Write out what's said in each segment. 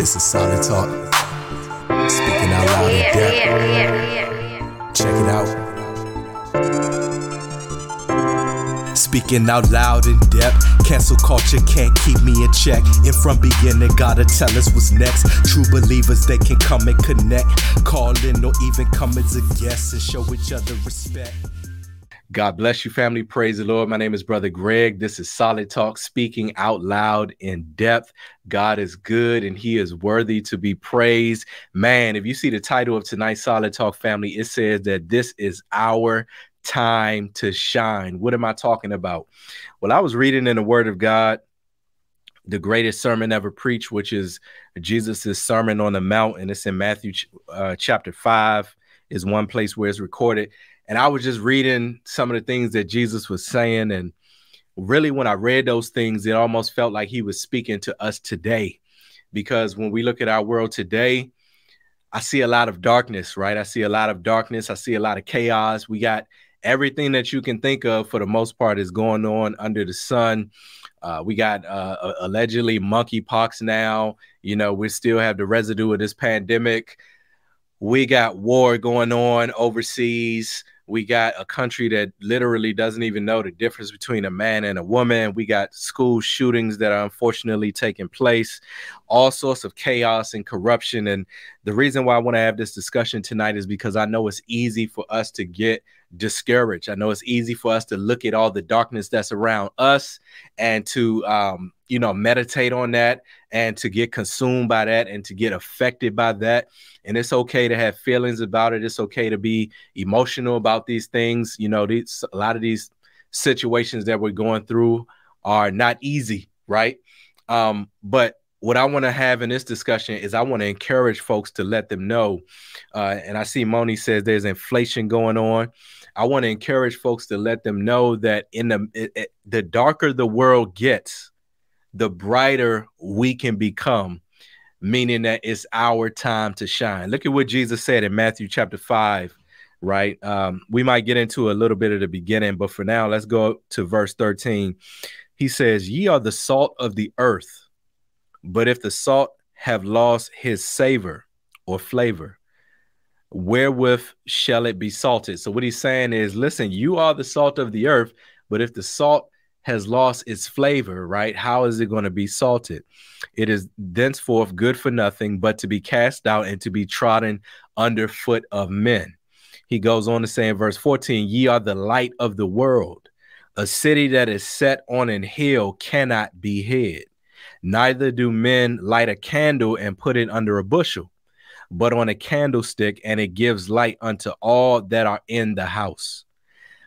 This is solid talk. Speaking out loud in depth. Check it out. Speaking out loud in depth. Cancel culture can't keep me in check. And from beginning, gotta tell us what's next. True believers, they can come and connect. Call in or even come as a guest and show each other respect. God bless you, family. Praise the Lord. My name is Brother Greg. This is Solid Talk, speaking out loud in depth. God is good and He is worthy to be praised. Man, if you see the title of tonight's Solid Talk family, it says that this is our time to shine. What am I talking about? Well, I was reading in the Word of God the greatest sermon ever preached, which is Jesus' Sermon on the Mount, and it's in Matthew uh, chapter 5, is one place where it's recorded and I was just reading some of the things that Jesus was saying. And really, when I read those things, it almost felt like he was speaking to us today. Because when we look at our world today, I see a lot of darkness, right? I see a lot of darkness. I see a lot of chaos. We got everything that you can think of for the most part is going on under the sun. Uh, we got uh, allegedly monkeypox now. You know, we still have the residue of this pandemic. We got war going on overseas. We got a country that literally doesn't even know the difference between a man and a woman. We got school shootings that are unfortunately taking place, all sorts of chaos and corruption. And the reason why I want to have this discussion tonight is because I know it's easy for us to get discouraged. I know it's easy for us to look at all the darkness that's around us and to, um, you know, meditate on that and to get consumed by that and to get affected by that. And it's okay to have feelings about it. It's okay to be emotional about these things. You know, these a lot of these situations that we're going through are not easy, right? Um, but what I want to have in this discussion is I want to encourage folks to let them know. Uh, and I see Moni says there's inflation going on. I want to encourage folks to let them know that in the it, it, the darker the world gets, the brighter we can become, meaning that it's our time to shine. Look at what Jesus said in Matthew chapter 5, right? Um, we might get into a little bit of the beginning, but for now, let's go to verse 13. He says, Ye are the salt of the earth, but if the salt have lost his savor or flavor, wherewith shall it be salted? So, what he's saying is, listen, you are the salt of the earth, but if the salt has lost its flavor, right? How is it going to be salted? It is thenceforth good for nothing but to be cast out and to be trodden underfoot of men. He goes on to say in verse 14, Ye are the light of the world. A city that is set on an hill cannot be hid. Neither do men light a candle and put it under a bushel, but on a candlestick, and it gives light unto all that are in the house.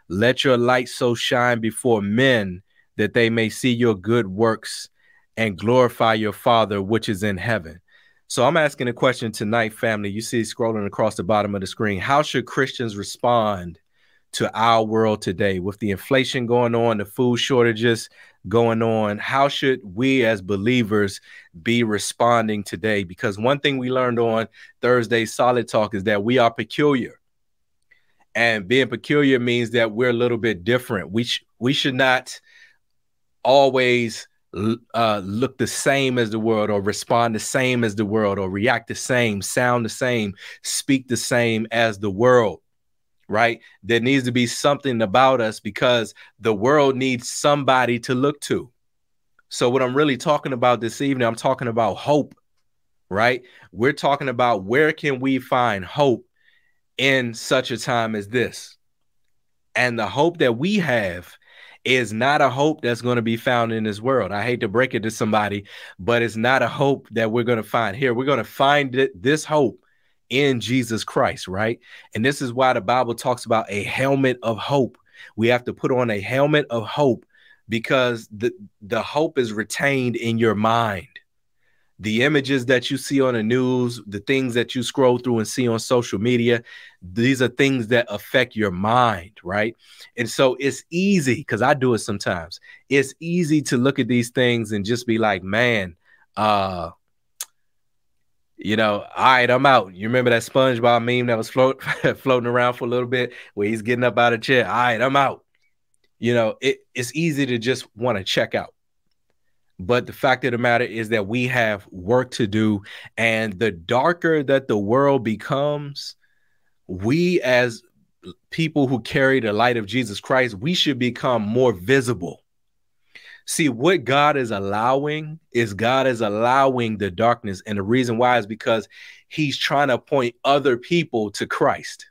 Let your light so shine before men that they may see your good works and glorify your Father which is in heaven. So I'm asking a question tonight, family. You see scrolling across the bottom of the screen. How should Christians respond to our world today with the inflation going on, the food shortages going on? How should we as believers be responding today? Because one thing we learned on Thursday Solid Talk is that we are peculiar. And being peculiar means that we're a little bit different. We sh- we should not always uh, look the same as the world, or respond the same as the world, or react the same, sound the same, speak the same as the world. Right? There needs to be something about us because the world needs somebody to look to. So, what I'm really talking about this evening, I'm talking about hope. Right? We're talking about where can we find hope in such a time as this. And the hope that we have is not a hope that's going to be found in this world. I hate to break it to somebody, but it's not a hope that we're going to find here. We're going to find it, this hope in Jesus Christ, right? And this is why the Bible talks about a helmet of hope. We have to put on a helmet of hope because the, the hope is retained in your mind the images that you see on the news, the things that you scroll through and see on social media, these are things that affect your mind, right? And so it's easy because I do it sometimes. It's easy to look at these things and just be like, man, uh, you know, all right, I'm out. You remember that SpongeBob meme that was float, floating around for a little bit where he's getting up out of chair. All right, I'm out. You know, it, it's easy to just want to check out. But the fact of the matter is that we have work to do. And the darker that the world becomes, we as people who carry the light of Jesus Christ, we should become more visible. See, what God is allowing is God is allowing the darkness. And the reason why is because he's trying to point other people to Christ.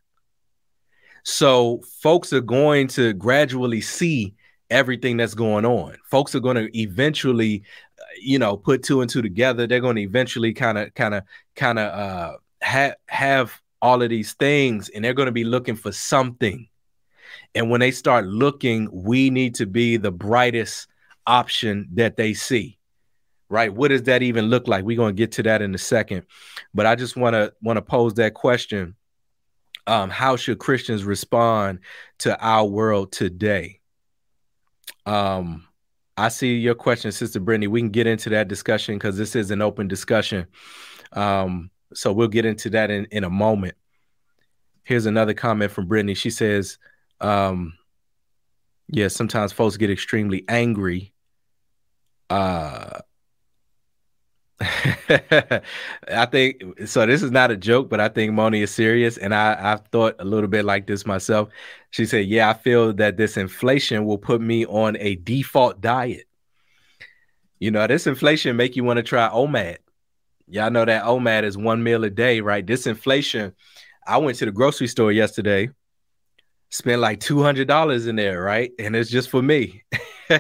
So folks are going to gradually see everything that's going on. Folks are going to eventually, you know, put two and two together. They're going to eventually kind of, kind of, kind of uh, have have all of these things, and they're going to be looking for something. And when they start looking, we need to be the brightest option that they see. Right? What does that even look like? We're going to get to that in a second, but I just want to want to pose that question. Um, how should Christians respond to our world today? Um, I see your question, Sister Brittany. We can get into that discussion because this is an open discussion. Um, so we'll get into that in, in a moment. Here's another comment from Brittany. She says, um, yeah, sometimes folks get extremely angry. Uh, I think so. This is not a joke, but I think Moni is serious, and I I've thought a little bit like this myself. She said, "Yeah, I feel that this inflation will put me on a default diet. You know, this inflation make you want to try OMAD. Y'all know that OMAD is one meal a day, right? This inflation. I went to the grocery store yesterday, spent like two hundred dollars in there, right? And it's just for me.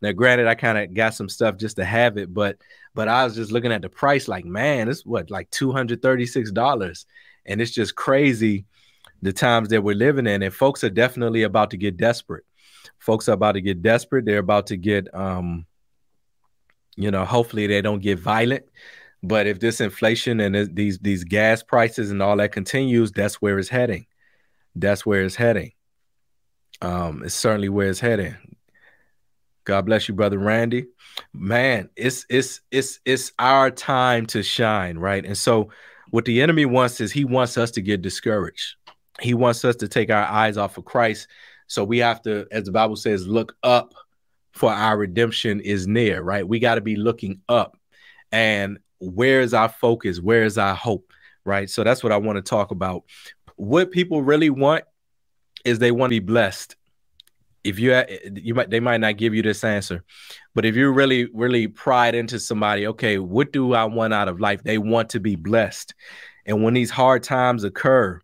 now, granted, I kind of got some stuff just to have it, but but I was just looking at the price, like, man, it's what like two hundred thirty six dollars, and it's just crazy the times that we're living in. And folks are definitely about to get desperate. Folks are about to get desperate. They're about to get, um, you know, hopefully they don't get violent. But if this inflation and these these gas prices and all that continues, that's where it's heading. That's where it's heading. Um, it's certainly where it's heading. God bless you, brother Randy. Man, it's it's it's it's our time to shine, right? And so what the enemy wants is he wants us to get discouraged. He wants us to take our eyes off of Christ. So we have to, as the Bible says, look up for our redemption is near, right? We got to be looking up. And where is our focus? Where is our hope? Right. So that's what I want to talk about. What people really want is they want to be blessed if you you might they might not give you this answer but if you really really pried into somebody okay what do i want out of life? They want to be blessed. And when these hard times occur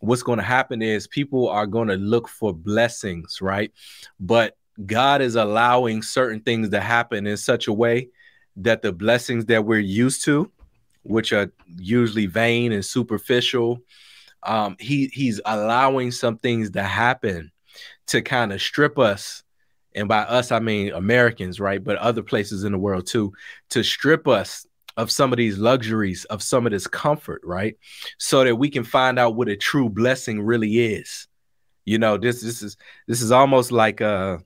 what's going to happen is people are going to look for blessings right? But god is allowing certain things to happen in such a way that the blessings that we're used to which are usually vain and superficial um, he he's allowing some things to happen to kind of strip us and by us i mean americans right but other places in the world too to strip us of some of these luxuries of some of this comfort right? So that we can find out what a true blessing really is. You know this this is this is almost like uh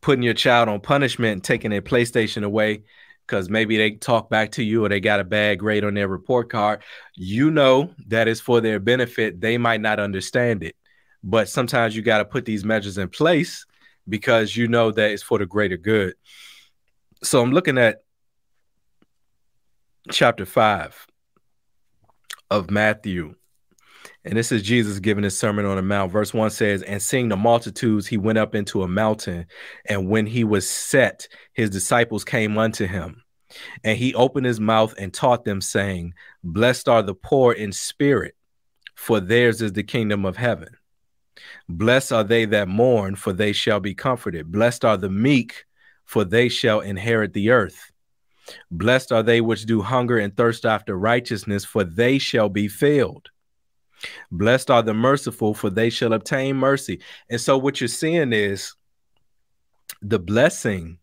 putting your child on punishment and taking their playstation away because maybe they talk back to you or they got a bad grade on their report card. You know that is for their benefit. They might not understand it but sometimes you got to put these measures in place because you know that it's for the greater good. So I'm looking at chapter 5 of Matthew. And this is Jesus giving his sermon on the mount. Verse 1 says, And seeing the multitudes, he went up into a mountain. And when he was set, his disciples came unto him. And he opened his mouth and taught them, saying, Blessed are the poor in spirit, for theirs is the kingdom of heaven. Blessed are they that mourn, for they shall be comforted. Blessed are the meek, for they shall inherit the earth. Blessed are they which do hunger and thirst after righteousness, for they shall be filled. Blessed are the merciful, for they shall obtain mercy. And so, what you're seeing is the blessing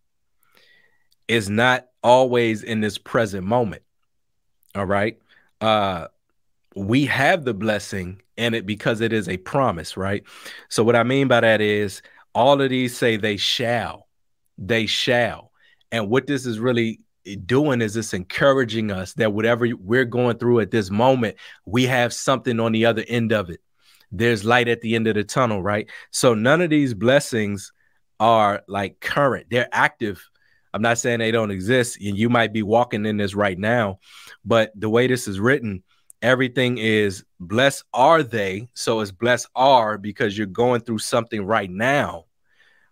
is not always in this present moment. All right. Uh, we have the blessing in it because it is a promise, right? So what I mean by that is all of these say they shall, they shall. And what this is really eh, doing is it's encouraging us that whatever we're going through at this moment, we have something on the other end of it. There's light at the end of the tunnel, right? So none of these blessings are like current, they're active, I'm not saying they don't exist, and you might be walking in this right now, but the way this is written, everything is blessed are they. So it's blessed are because you're going through something right now.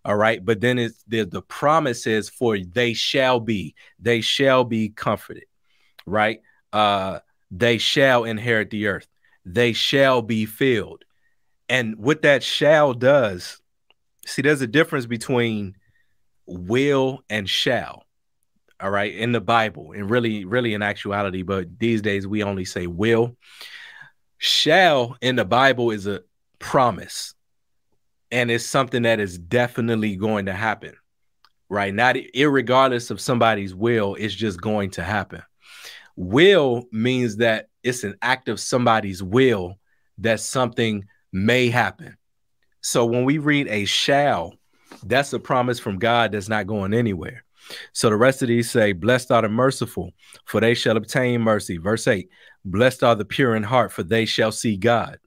All right. But then it's the, the promise is for they shall be, they shall be comforted. Right. Uh, they shall inherit the earth. They shall be filled. And what that shall does, see, there's a difference between will and shall all right in the bible and really really in actuality but these days we only say will. Shall in the bible is a promise and it's something that is definitely going to happen right? Not regardless of somebody's will it's just going to happen. Will means that it's an act of somebody's will that something may happen. So when we read a shall that's a promise from god that's not going anywhere so the rest of these say, Blessed are the merciful, for they shall obtain mercy. Verse 8 Blessed are the pure in heart, for they shall see God.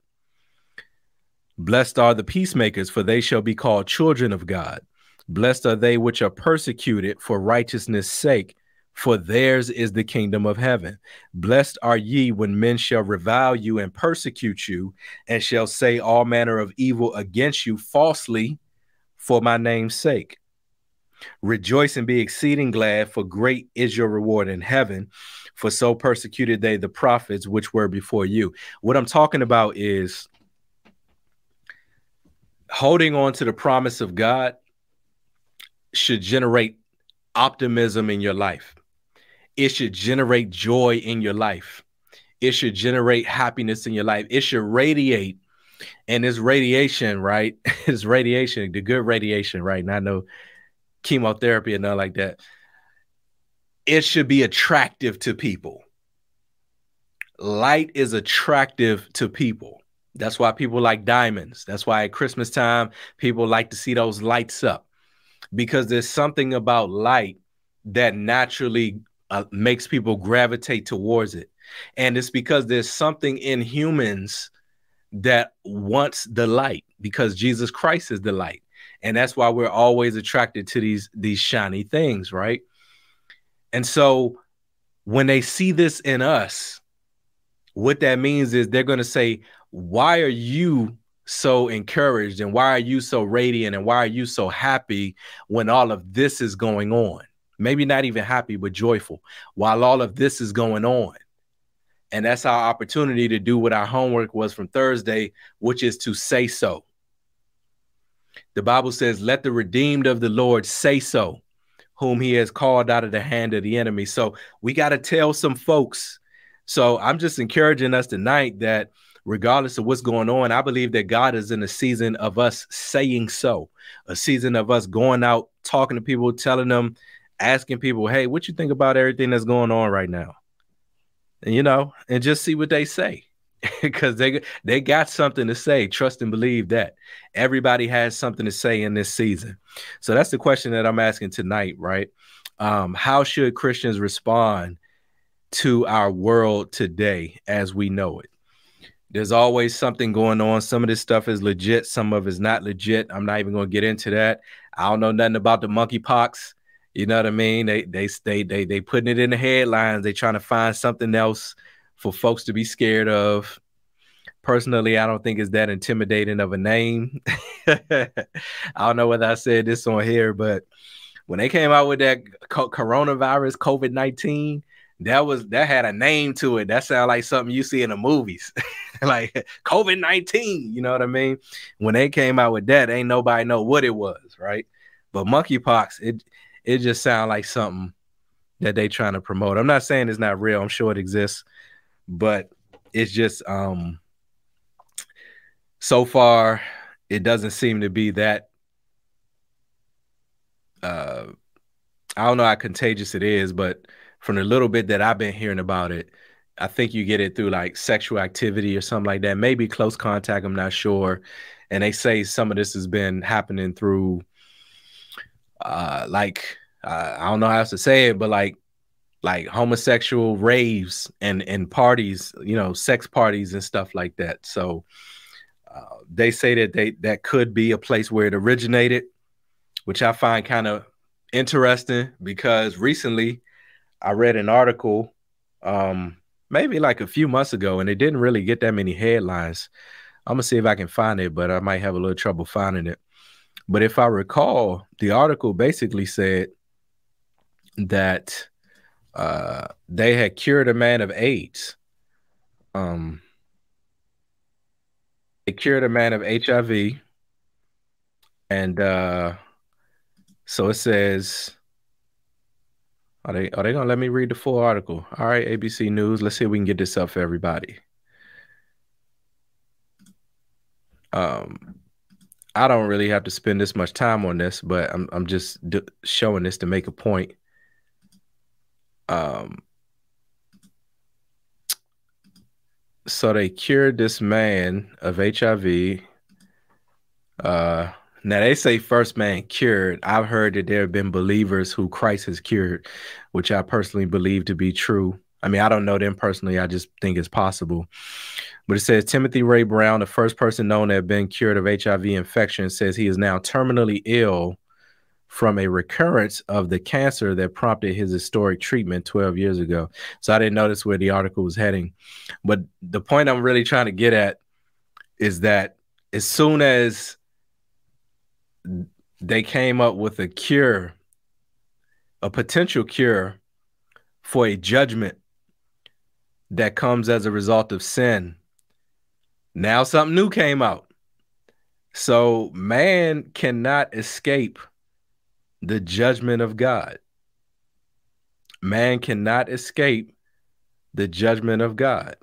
Blessed are the peacemakers, for they shall be called children of God. Blessed are they which are persecuted for righteousness' sake, for theirs is the kingdom of heaven. Blessed are ye when men shall revile you and persecute you, and shall say all manner of evil against you falsely for my name's sake. Rejoice and be exceeding glad, for great is your reward in heaven. For so persecuted they the prophets which were before you. What I'm talking about is holding on to the promise of God should generate optimism in your life. It should generate joy in your life. It should generate happiness in your life. It should radiate. And this radiation, right? It's radiation, the good radiation, right? And I know chemotherapy and nothing like that. It should be attractive to people. Light is attractive to people. That's why people like diamonds. That's why at Christmas time, people like to see those lights up because there's something about light that naturally uh, makes people gravitate towards it. And it's because there's something in humans that wants the light because Jesus Christ is the light and that's why we're always attracted to these these shiny things right? And so when they see this in us what that means is they're going to say why are you so encouraged and why are you so radiant and why are you so happy when all of this is going on? Maybe not even happy but joyful while all of this is going on. And that's our opportunity to do what our homework was from thursday which is to say so the Bible says, Let the redeemed of the Lord say so, whom he has called out of the hand of the enemy. So we got to tell some folks. So I'm just encouraging us tonight that regardless of what's going on, I believe that God is in a season of us saying so, a season of us going out, talking to people, telling them, asking people, hey, what you think about everything that's going on right now? And, you know, and just see what they say because they they got something to say. Trust and believe that everybody has something to say in this season. So that's the question that I'm asking tonight, right? Um, how should Christians respond to our world today as we know it? There's always something going on. Some of this stuff is legit, some of it's not legit. I'm not even going to get into that. I don't know nothing about the monkeypox. You know what I mean? They they they they they putting it in the headlines. They trying to find something else for folks to be scared of. Personally, I don't think it's that intimidating of a name. I don't know whether I said this on here, but when they came out with that coronavirus, COVID 19, that was that had a name to it. That sounded like something you see in the movies, like COVID nineteen. You know what I mean? When they came out with that, ain't nobody know what it was, right? But monkeypox, it it just sounded like something that they trying to promote. I'm not saying it's not real. I'm sure it exists, but it's just um so far it doesn't seem to be that uh I don't know how contagious it is, but from the little bit that I've been hearing about it, I think you get it through like sexual activity or something like that. Maybe close contact, I'm not sure. And they say some of this has been happening through uh like uh, I don't know how else to say it, but like like homosexual raves and and parties, you know, sex parties and stuff like that. So uh, they say that they that could be a place where it originated, which I find kind of interesting because recently I read an article, um, maybe like a few months ago, and it didn't really get that many headlines. I'm gonna see if I can find it, but I might have a little trouble finding it. But if I recall, the article basically said that uh, they had cured a man of AIDS. Um, they cured a man of HIV, and uh, so it says. Are they are they gonna let me read the full article? All right, ABC News. Let's see if we can get this up for everybody. Um, I don't really have to spend this much time on this, but I'm I'm just showing this to make a point. Um, so they cured this man of HIV. Uh, now they say first man cured. I've heard that there have been believers who Christ has cured, which I personally believe to be true. I mean, I don't know them personally. I just think it's possible. But it says Timothy Ray Brown, the first person known to have been cured of HIV infection, says he is now terminally ill from a recurrence of the cancer that prompted his historic treatment 12 years ago. So I didn't notice where the article was heading. But the point I'm really trying to get at is that as soon as they came up with a cure, a potential cure for a judgment that comes as a result of sin, now something new came out. So man cannot escape the judgment of God. Man cannot escape the judgment of God.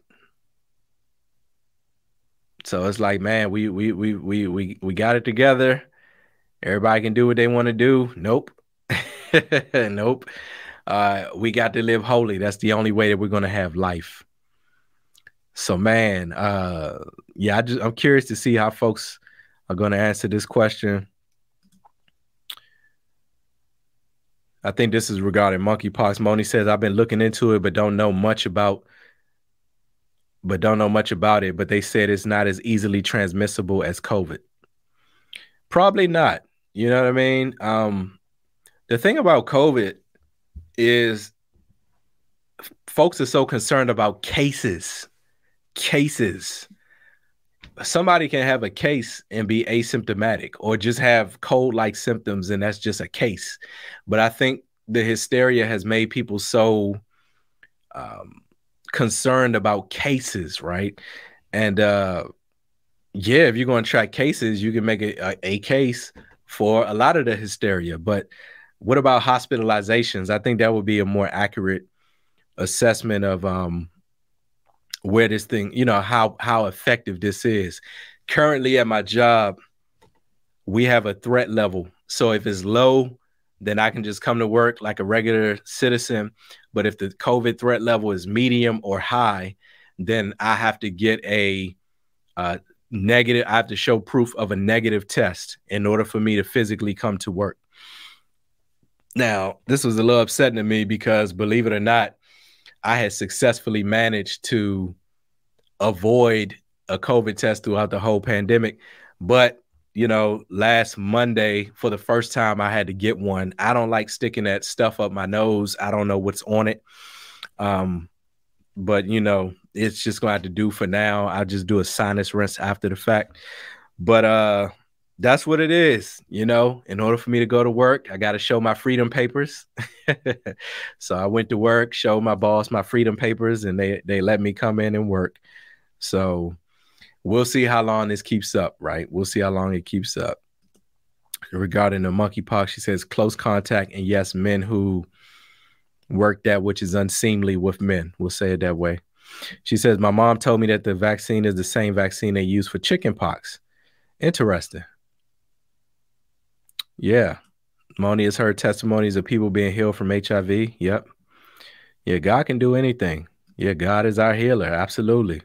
So it's like, man, we we we we we we got it together. Everybody can do what they want to do. Nope. nope. Uh, we got to live holy. That's the only way that we're gonna have life. So man, uh yeah, I just I'm curious to see how folks are gonna answer this question. I think this is regarding monkeypox. Moni says I've been looking into it, but don't know much about but don't know much about it. But they said it's not as easily transmissible as COVID. Probably not. You know what I mean? Um, the thing about COVID is folks are so concerned about cases cases. Somebody can have a case and be asymptomatic or just have cold like symptoms, and that's just a case. But I think the hysteria has made people so um, concerned about cases, right? And uh, yeah, if you're going to track cases, you can make a, a, case for a lot of the hysteria. But what about hospitalizations? I think that would be a more accurate assessment of um, where this thing, you know, how how effective this is. Currently at my job, we have a threat level. So if it's low, then I can just come to work like a regular citizen. But if the COVID threat level is medium or high, then I have to get a uh, negative. I have to show proof of a negative test in order for me to physically come to work. Now, this was a little upsetting to me because, believe it or not, I had successfully managed to avoid a COVID test throughout the whole pandemic. But, you know, last Monday, for the first time, I had to get one. I don't like sticking that stuff up my nose. I don't know what's on it. Um, but, you know, it's just going to have to do for now. I'll just do a sinus rinse after the fact. But, uh, that's what it is. You know, in order for me to go to work, I got to show my freedom papers. so I went to work, showed my boss my freedom papers, and they they let me come in and work. So we'll see how long this keeps up, right? We'll see how long it keeps up. Regarding the monkeypox, she says close contact, and yes, men who work that which is unseemly with men. We'll say it that way. She says, My mom told me that the vaccine is the same vaccine they use for chickenpox. Interesting. Yeah. Moni has heard testimonies of people being healed from HIV. Yep. Yeah, God can do anything. Yeah, God is our healer. Absolutely.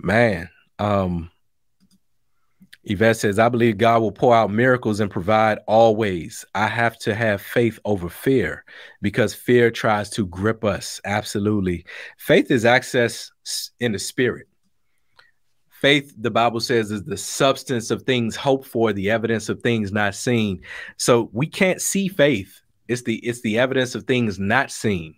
Man. Um Yvette says, I believe God will pour out miracles and provide always. I have to have faith over fear because fear tries to grip us. Absolutely. Faith is access in the spirit. Faith, the Bible says, is the substance of things hoped for, the evidence of things not seen. So we can't see faith. It's the it's the evidence of things not seen.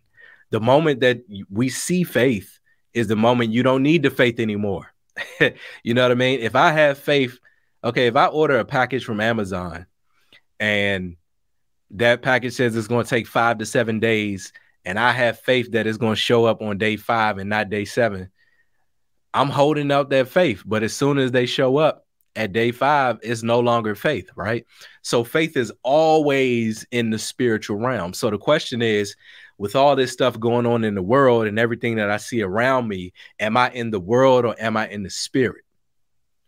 The moment that we see faith is the moment you don't need the faith anymore. you know what I mean? If I have faith, okay, if I order a package from Amazon and that package says it's going to take five to seven days, and I have faith that it's going to show up on day five and not day seven, I'm holding out that faith. But as soon as they show up at day five, it's no longer faith, right? So faith is always in the spiritual realm. So the question is, with all this stuff going on in the world and everything that I see around me, am I in the world or am I in the spirit?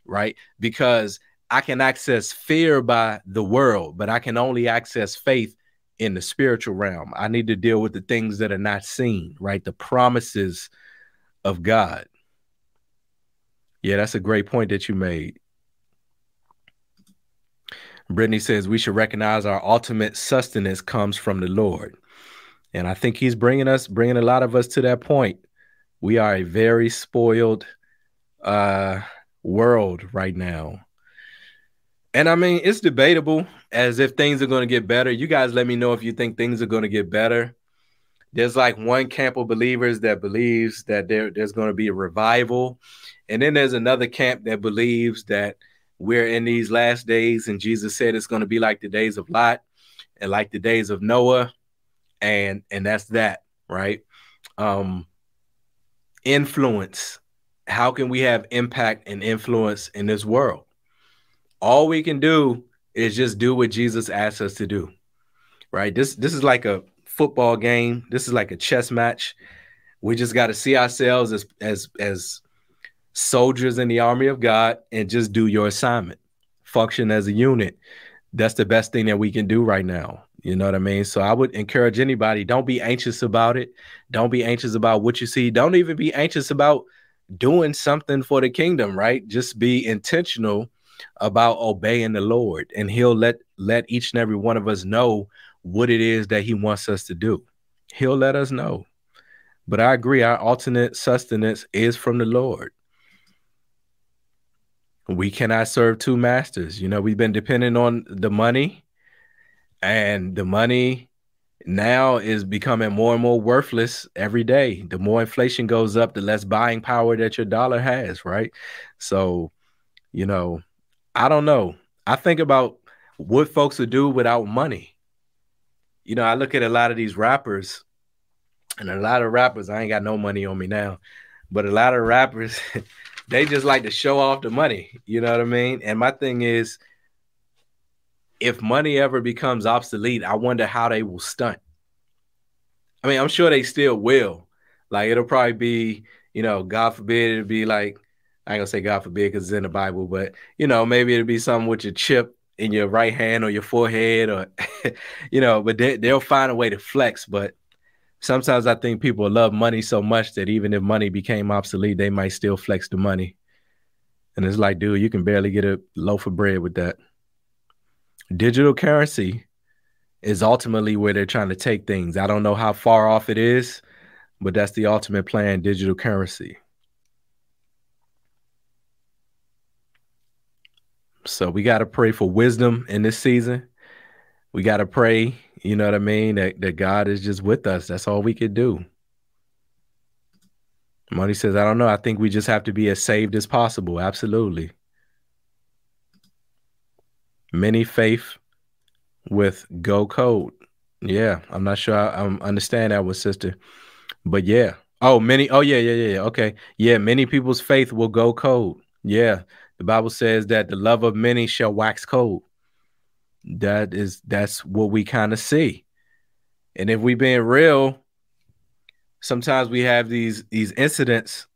Right? Because I can access fear by the world, but I can only access faith in the spiritual realm. I need to deal with the things that are not seen, right? The promises of God. Yeah, that's a great point that you made. Brittany says we should recognize our ultimate sustenance comes from the Lord. And I think he's bringing us, bringing a lot of us to that point. We are a very spoiled uh, world right now. And I mean, it's debatable as if things are going to get better. You guys let me know if you think things are going to get better. There's like one camp of believers that believes that there, there's going to be a revival. And then there's another camp that believes that we're in these last days and Jesus said it's going to be like the days of Lot and like the days of Noah and and that's that right? Um influence. How can we have impact and influence in this world? All we can do is just do what jesus asked us to do right? This this is like a football game. This is like a chess match. We just got to see ourselves as as as soldiers in the army of god and just do your assignment function as a unit that's the best thing that we can do right now you know what I mean? So I would encourage anybody don't be anxious about it. Don't be anxious about what you see. Don't even be anxious about doing something for the kingdom, right? Just be intentional about obeying the Lord and he'll let let each and every one of us know what it is that he wants us to do. He'll let us know. But I agree our alternate sustenance is from the Lord. We cannot serve two masters. You know, we've been dependent on the money and the money now is becoming more and more worthless every day. The more inflation goes up, the less buying power that your dollar has, right? So, you know, I don't know. I think about what folks would do without money. You know, I look at a lot of these rappers, and a lot of rappers, I ain't got no money on me now, but a lot of rappers, they just like to show off the money. You know what I mean? And my thing is, if money ever becomes obsolete, I wonder how they will stunt. I mean, I'm sure they still will. Like it'll probably be, you know, God forbid it'll be like, I ain't gonna say God forbid because it's in the Bible, but you know, maybe it'll be something with your chip in your right hand or your forehead or you know, but they, they'll find a way to flex. But sometimes I think people love money so much that even if money became obsolete, they might still flex the money. And it's like, dude, you can barely get a loaf of bread with that digital currency is ultimately where they're trying to take things. I don't know how far off it is, but that's the ultimate plan digital currency. So we got to pray for wisdom in this season. We got to pray, you know what I mean, that, that God is just with us. That's all we could do. Moni says, I don't know. I think we just have to be as saved as possible. Absolutely many faith with go code. Yeah, I'm not sure I, understand that with sister, but yeah. Oh, many. Oh, yeah, yeah, yeah. Okay, yeah. Many people's faith will go cold. Yeah, the Bible says that the love of many shall wax cold. That is that's what we kind of see, and if we being real, sometimes we have these these incidents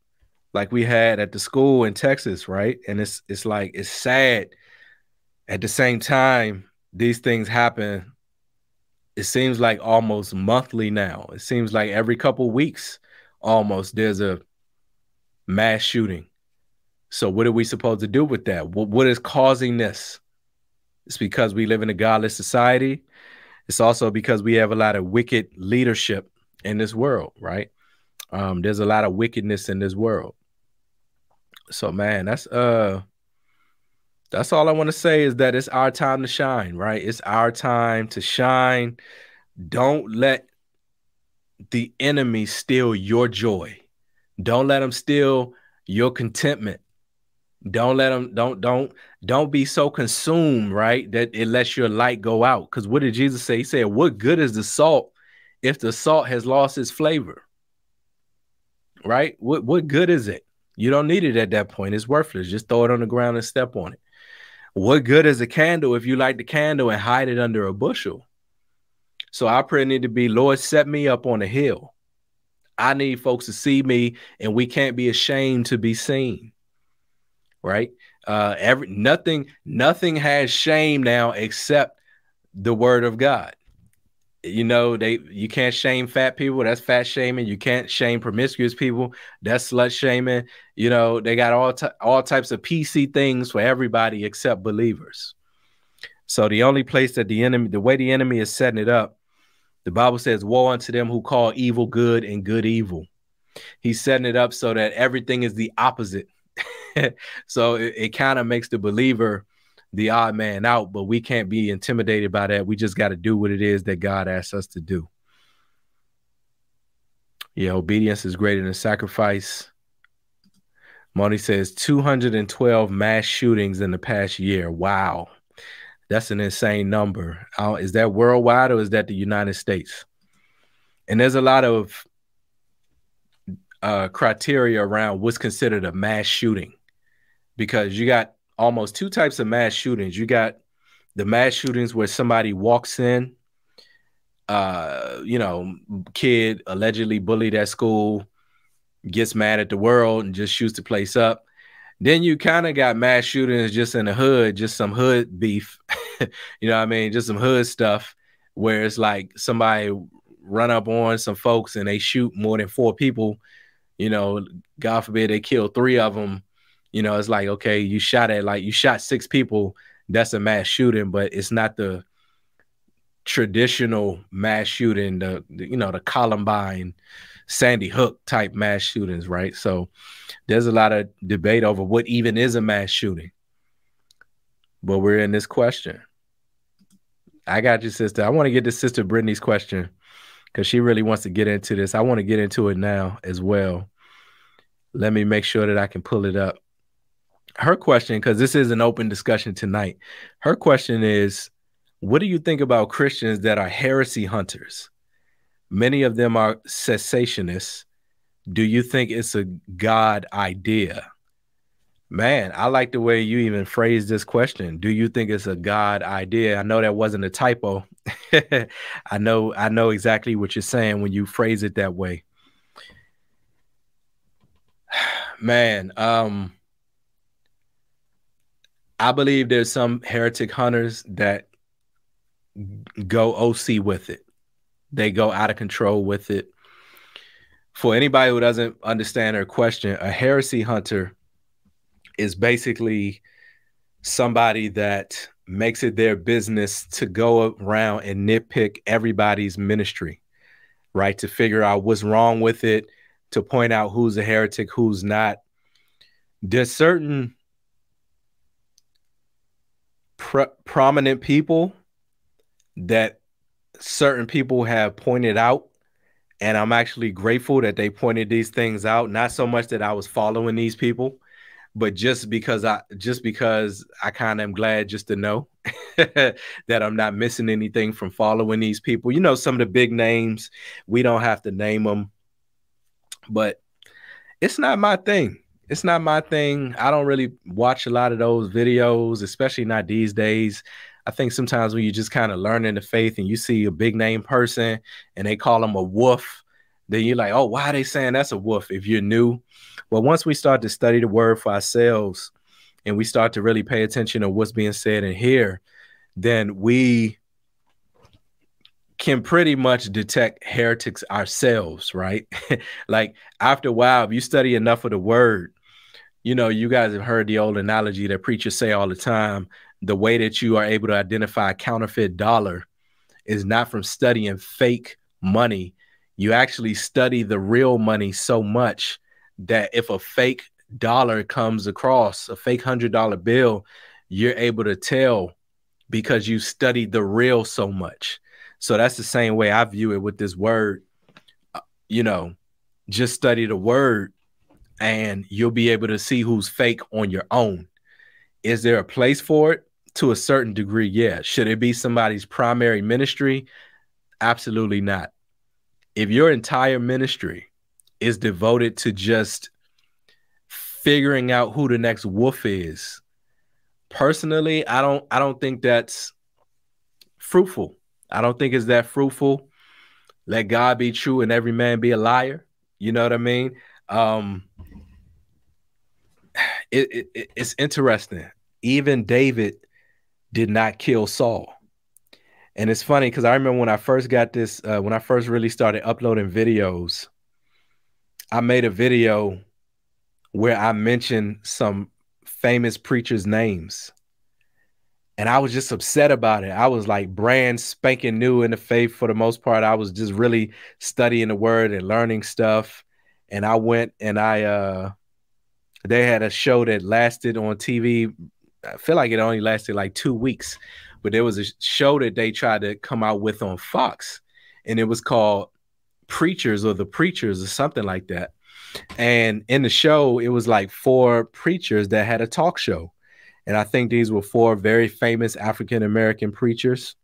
like we had at the school in Texas, right? And it's it's like it's sad at the same time, these things happen. It seems like almost monthly now. It seems like every couple weeks, almost there's a mass shooting. So what are we supposed to do with that? What, what is causing this? It's because we live in a godless society. It's also because we have a lot of wicked leadership in this world, right? Um, there's a lot of wickedness in this world. So man, that's uh that's all I want to say is that it's our time to shine, right? It's our time to shine. Don't let the enemy steal your joy. Don't let them steal your contentment. Don't let them don't don't don't be so consumed, right? That it lets your light go out. Because what did Jesus say? He said, What good is the salt if the salt has lost its flavor? Right? What what good is it? You don't need it at that point. It's worthless. Just throw it on the ground and step on it. What good is a candle if you light the candle and hide it under a bushel? So our prayer need to be, Lord, set me up on a hill. I need folks to see me, and we can't be ashamed to be seen. Right? Uh, every nothing, nothing has shame now except the word of God. You know they you can't shame fat people that's fat shaming. You can't shame promiscuous people that's slut shaming. You know they got all all types of pc things for everybody except believers. So the only place that the enemy the way the enemy is setting it up the bible says woe unto them who call evil good and good evil. He's setting it up so that everything is the opposite so it, it kind of makes the believer the odd man out, but we can't be intimidated by that. We just got to do what it is that God asks us to do. Yeah, obedience is greater than sacrifice. Moni says 212 mass shootings in the past year. Wow. That's an insane number. Uh, is that worldwide or is that the United States? And there's a lot of uh, criteria around what's considered a mass shooting because you got almost two types of mass shootings. You got the mass shootings where somebody walks in, uh, you know, kid allegedly bullied at school, gets mad at the world and just shoots the place up. Then you kind of got mass shootings just in the hood, just some hood beef, you know what I mean? Just some hood stuff where it's like somebody run up on some folks and they shoot more than four people. You know, God forbid they kill three of them you know, it's like, okay, you shot at like you shot six people, that's a mass shooting, but it's not the traditional mass shooting, the, the you know, the Columbine, Sandy Hook type mass shootings, right? So there's a lot of debate over what even is a mass shooting. But we're in this question. I got you, sister. I want to get to Sister Brittany's question because she really wants to get into this. I want to get into it now as well. Let me make sure that I can pull it up her question, because this is an open discussion tonight. Her question is What do you think about Christians that are heresy hunters? Many of them are cessationists. Do you think it's a God idea? Man, I like the way you even phrased this question. Do you think it's a God idea? I know that wasn't a typo. I know I know exactly what you're saying when you phrase it that way. Man, um I believe there's some heretic hunters that go OC with it. They go out of control with it. For anybody who doesn't understand or question, a heresy hunter is basically somebody that makes it their business to go around and nitpick everybody's ministry, right? To figure out what's wrong with it, to point out who's a heretic, who's not. There's certain prominent people that certain people have pointed out. And I'm actually grateful that they pointed these things out. Not so much that I was following these people but just because I just because I kind of am glad just to know that I'm not missing anything from following these people. You know, some of the big names, we don't have to name them, but it's not my thing it's not my thing. I don't really watch a lot of those videos, especially not these days. I think sometimes when you just kind of learn in the faith and you see a big name person and they call them a wolf, then you're like, oh, why are they saying that's a wolf if you're new? Well, once we start to study the word for ourselves and we start to really pay attention to what's being said in here, then we can pretty much detect heretics ourselves, right? like after a while, if you study enough of the word, you know, you guys have heard the old analogy that preachers say all the time. The way that you are able to identify a counterfeit dollar is not from studying fake money. You actually study the real money so much that if a fake dollar comes across, a fake hundred dollar bill, you're able to tell because you studied the real so much. So that's the same way I view it with this word. Uh, you know, just study the word and you'll be able to see who's fake on your own. Is there a place for it? To a certain degree, yeah. Should it be somebody's primary ministry? Absolutely not. If your entire ministry is devoted to just figuring out who the next wolf is, personally, I don't I don't think that's fruitful. I don't think it's that fruitful. Let God be true and every man be a liar. You know what I mean? Um, it, it, it's interesting. Even David did not kill Saul. And it's funny because I remember when I first got this, uh, when I first really started uploading videos, I made a video where I mentioned some famous preachers' names. And I was just upset about it. I was like brand spanking new in the faith for the most part. I was just really studying the word and learning stuff. And I went and I uh they had a show that lasted on TV. I feel like it only lasted like two weeks, but there was a show that they tried to come out with on Fox, and it was called Preachers or the Preachers or something like that. And in the show, it was like four preachers that had a talk show. And I think these were four very famous African American preachers.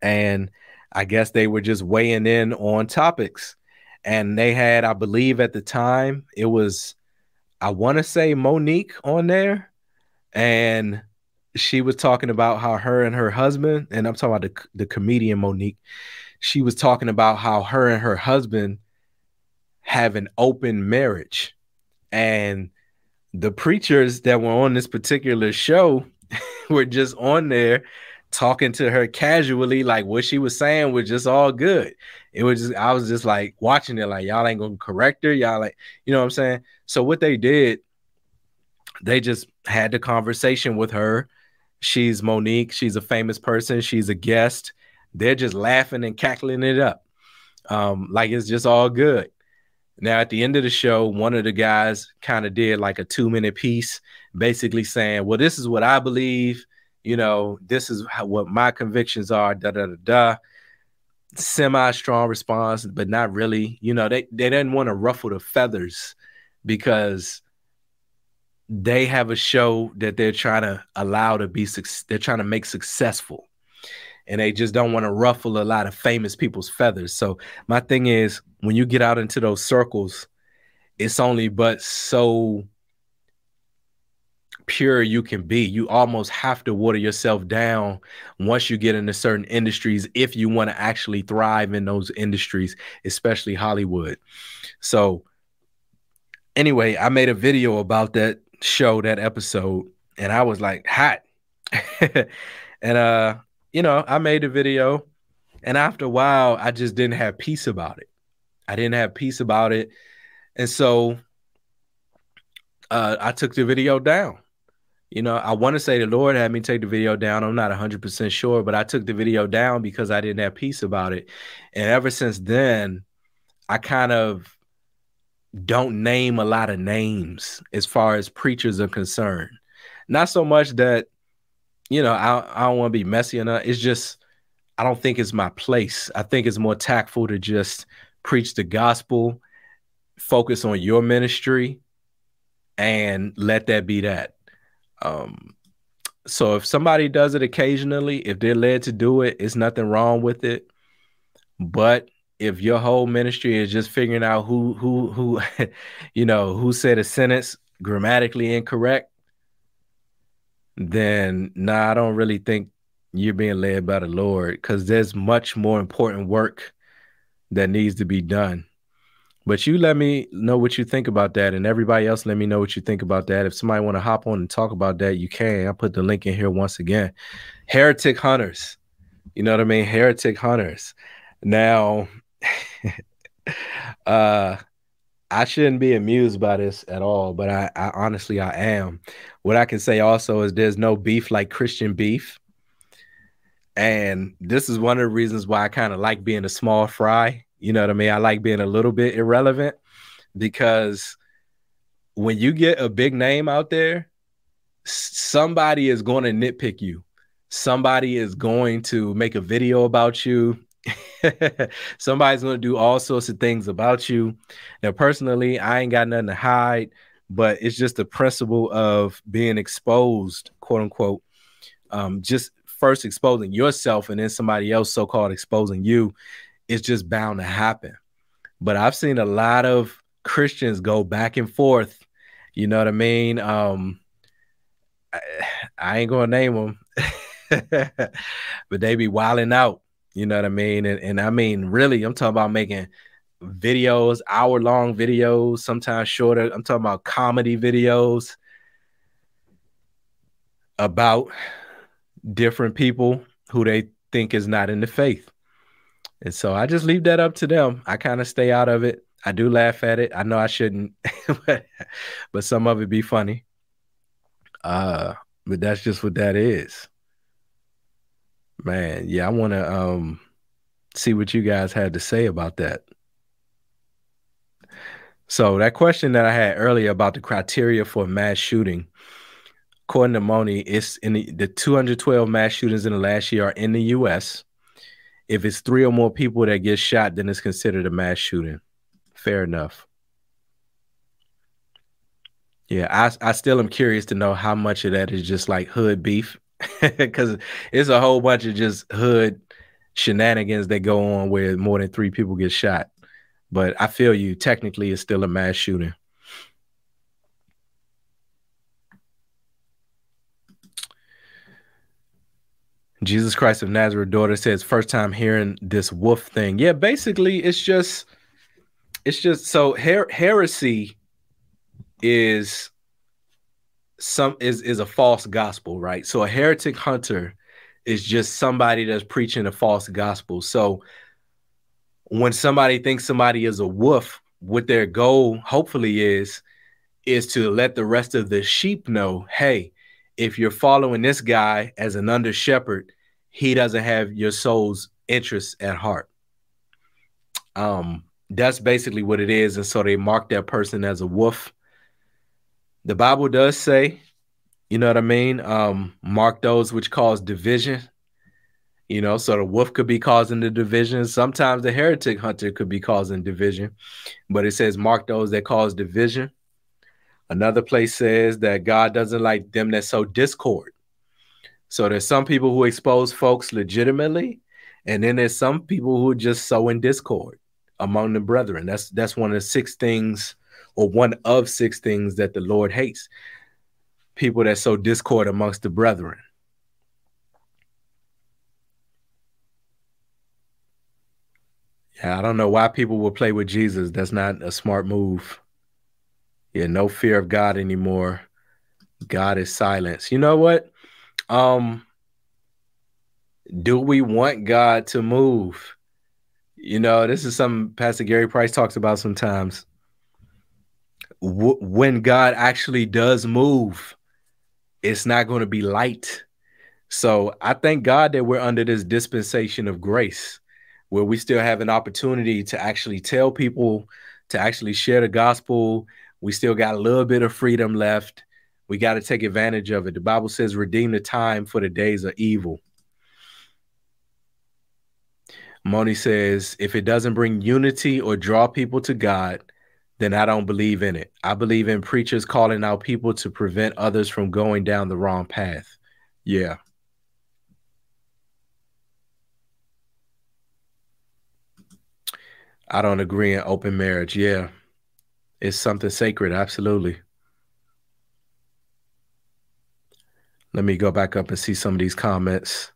And I guess they were just weighing in on topics. And they had, I believe at the time, it was I want to say Monique on there, and she was talking about how her and her husband, and I'm talking about the, the comedian Monique, she was talking about how her and her husband have an open marriage. And the preachers that were on this particular show were just on there talking to her casually, like what she was saying was just all good. It was just, I was just like watching it, like y'all ain't gonna correct her, y'all like, you know what I'm saying? So what they did, they just had the conversation with her. She's Monique, she's a famous person, she's a guest. They're just laughing and cackling it up. Um, like it's just all good. Now, at the end of the show, one of the guys kind of did like a two minute piece, basically saying, Well, this is what I believe you know, this is how, what my convictions are, da da da da. Semi strong response, but not really. You know, they, they didn't want to ruffle the feathers because they have a show that they're trying to allow to be they're trying to make successful and they just don't want to ruffle a lot of famous people's feathers so my thing is when you get out into those circles it's only but so pure you can be. You almost have to water yourself down once you get into certain industries if you want to actually thrive in those industries, especially Hollywood. So, anyway, I made a video about that show, that episode, and I was like, hot. and, uh, you know, I made a video, and after a while, I just didn't have peace about it. I didn't have peace about it. And so, uh, I took the video down. You know, I want to say the Lord had me take the video down. I'm not 100% sure, but I took the video down because I didn't have peace about it. And ever since then, I kind of don't name a lot of names as far as preachers are concerned. Not so much that, you know, I, I don't want to be messy enough. It's just, I don't think it's my place. I think it's more tactful to just preach the gospel, focus on your ministry, and let that be that. Um, so if somebody does it occasionally, if they're led to do it, it's nothing wrong with it. But if your whole ministry is just figuring out who who who you know who said a sentence grammatically incorrect, then nah, I don't really think you're being led by the Lord because there's much more important work that needs to be done. But you let me know what you think about that, and everybody else let me know what you think about that. If somebody want to hop on and talk about that, you can. I'll put the link in here once again. Heretic Hunters. You know what I mean? Heretic Hunters. Now, uh, I shouldn't be amused by this at all, but I, I honestly I am. What I can say also is there's no beef like Christian beef. And this is one of the reasons why I kind of like being a small fry you know what I mean? I like being a little bit irrelevant because when you get a big name out there, somebody is going to nitpick you. Somebody is going to make a video about you. Somebody's going to do all sorts of things about you. Now, personally, I ain't got nothing to hide, but it's just the principle of being exposed, quote unquote. Um, just first exposing yourself and then somebody else so called exposing you. It's just bound to happen. But I've seen a lot of Christians go back and forth. You know what I mean? Um, I, I ain't gonna name them, but they be wilding out. You know what I mean? And, and I mean, really, I'm talking about making videos, hour long videos, sometimes shorter. I'm talking about comedy videos about different people who they think is not in the faith. And so I just leave that up to them. I kind of stay out of it. I do laugh at it. I know I shouldn't, but some of it be funny. Uh, but that's just what that is. Man, yeah, I want to um see what you guys had to say about that. So that question that I had earlier about the criteria for mass shooting, according to Moni, it's in the, the 212 mass shootings in the last year are in the U.S. If it's three or more people that get shot, then it's considered a mass shooting. Fair enough. Yeah, I I still am curious to know how much of that is just like hood beef, because it's a whole bunch of just hood shenanigans that go on where more than three people get shot. But I feel you. Technically, it's still a mass shooting. Jesus Christ of Nazareth daughter says first time hearing this wolf thing. Yeah, basically it's just it's just so her- heresy is some is is a false gospel, right? So a heretic hunter is just somebody that's preaching a false gospel. So when somebody thinks somebody is a wolf, what their goal hopefully is is to let the rest of the sheep know, hey, if you're following this guy as an under shepherd, he doesn't have your soul's interests at heart. Um, that's basically what it is. And so they mark that person as a wolf. The Bible does say, you know what I mean? Um, mark those which cause division. You know, so the wolf could be causing the division. Sometimes the heretic hunter could be causing division, but it says mark those that cause division. Another place says that God doesn't like them that sow discord. So there's some people who expose folks legitimately, and then there's some people who are just sow in discord among the brethren. That's that's one of the six things, or one of six things that the Lord hates. People that sow discord amongst the brethren. Yeah, I don't know why people will play with Jesus. That's not a smart move. Yeah, no fear of God anymore. God is silence. You know what? Um, do we want God to move? You know, this is something Pastor Gary Price talks about sometimes. W- when God actually does move, it's not going to be light. So I thank God that we're under this dispensation of grace where we still have an opportunity to actually tell people, to actually share the gospel. We still got a little bit of freedom left. We got to take advantage of it. The Bible says, redeem the time for the days of evil. Moni says, if it doesn't bring unity or draw people to God, then I don't believe in it. I believe in preachers calling out people to prevent others from going down the wrong path. Yeah. I don't agree in open marriage. Yeah. It's something sacred. Absolutely. Let me go back up and see some of these comments.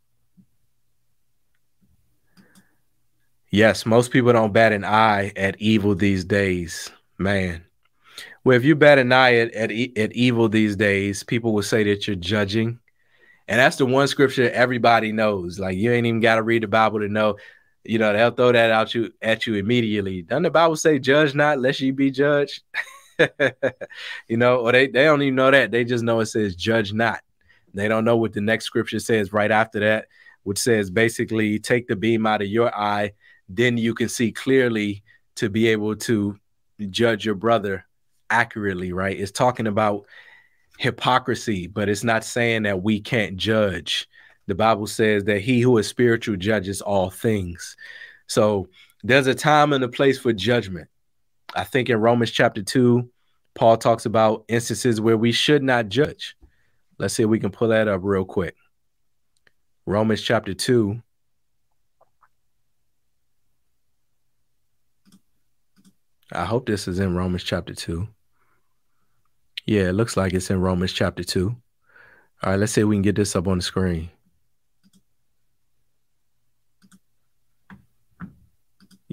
Yes, most people don't bat an eye at evil these days, man. Well, if you bat an eye at, at, at evil these days, people will say that you're judging. And that's the one scripture everybody knows. Like you ain't even got to read the Bible to know. You know, they'll throw that out you at you immediately. Doesn't the Bible say, judge not, lest you be judged? you know, or they, they don't even know that. They just know it says judge not. They don't know what the next scripture says right after that, which says basically take the beam out of your eye, then you can see clearly to be able to judge your brother accurately, right? It's talking about hypocrisy, but it's not saying that we can't judge. The Bible says that he who is spiritual judges all things. So there's a time and a place for judgment. I think in Romans chapter 2, Paul talks about instances where we should not judge. Let's see if we can pull that up real quick. Romans chapter 2. I hope this is in Romans chapter 2. Yeah, it looks like it's in Romans chapter 2. All right, let's see if we can get this up on the screen.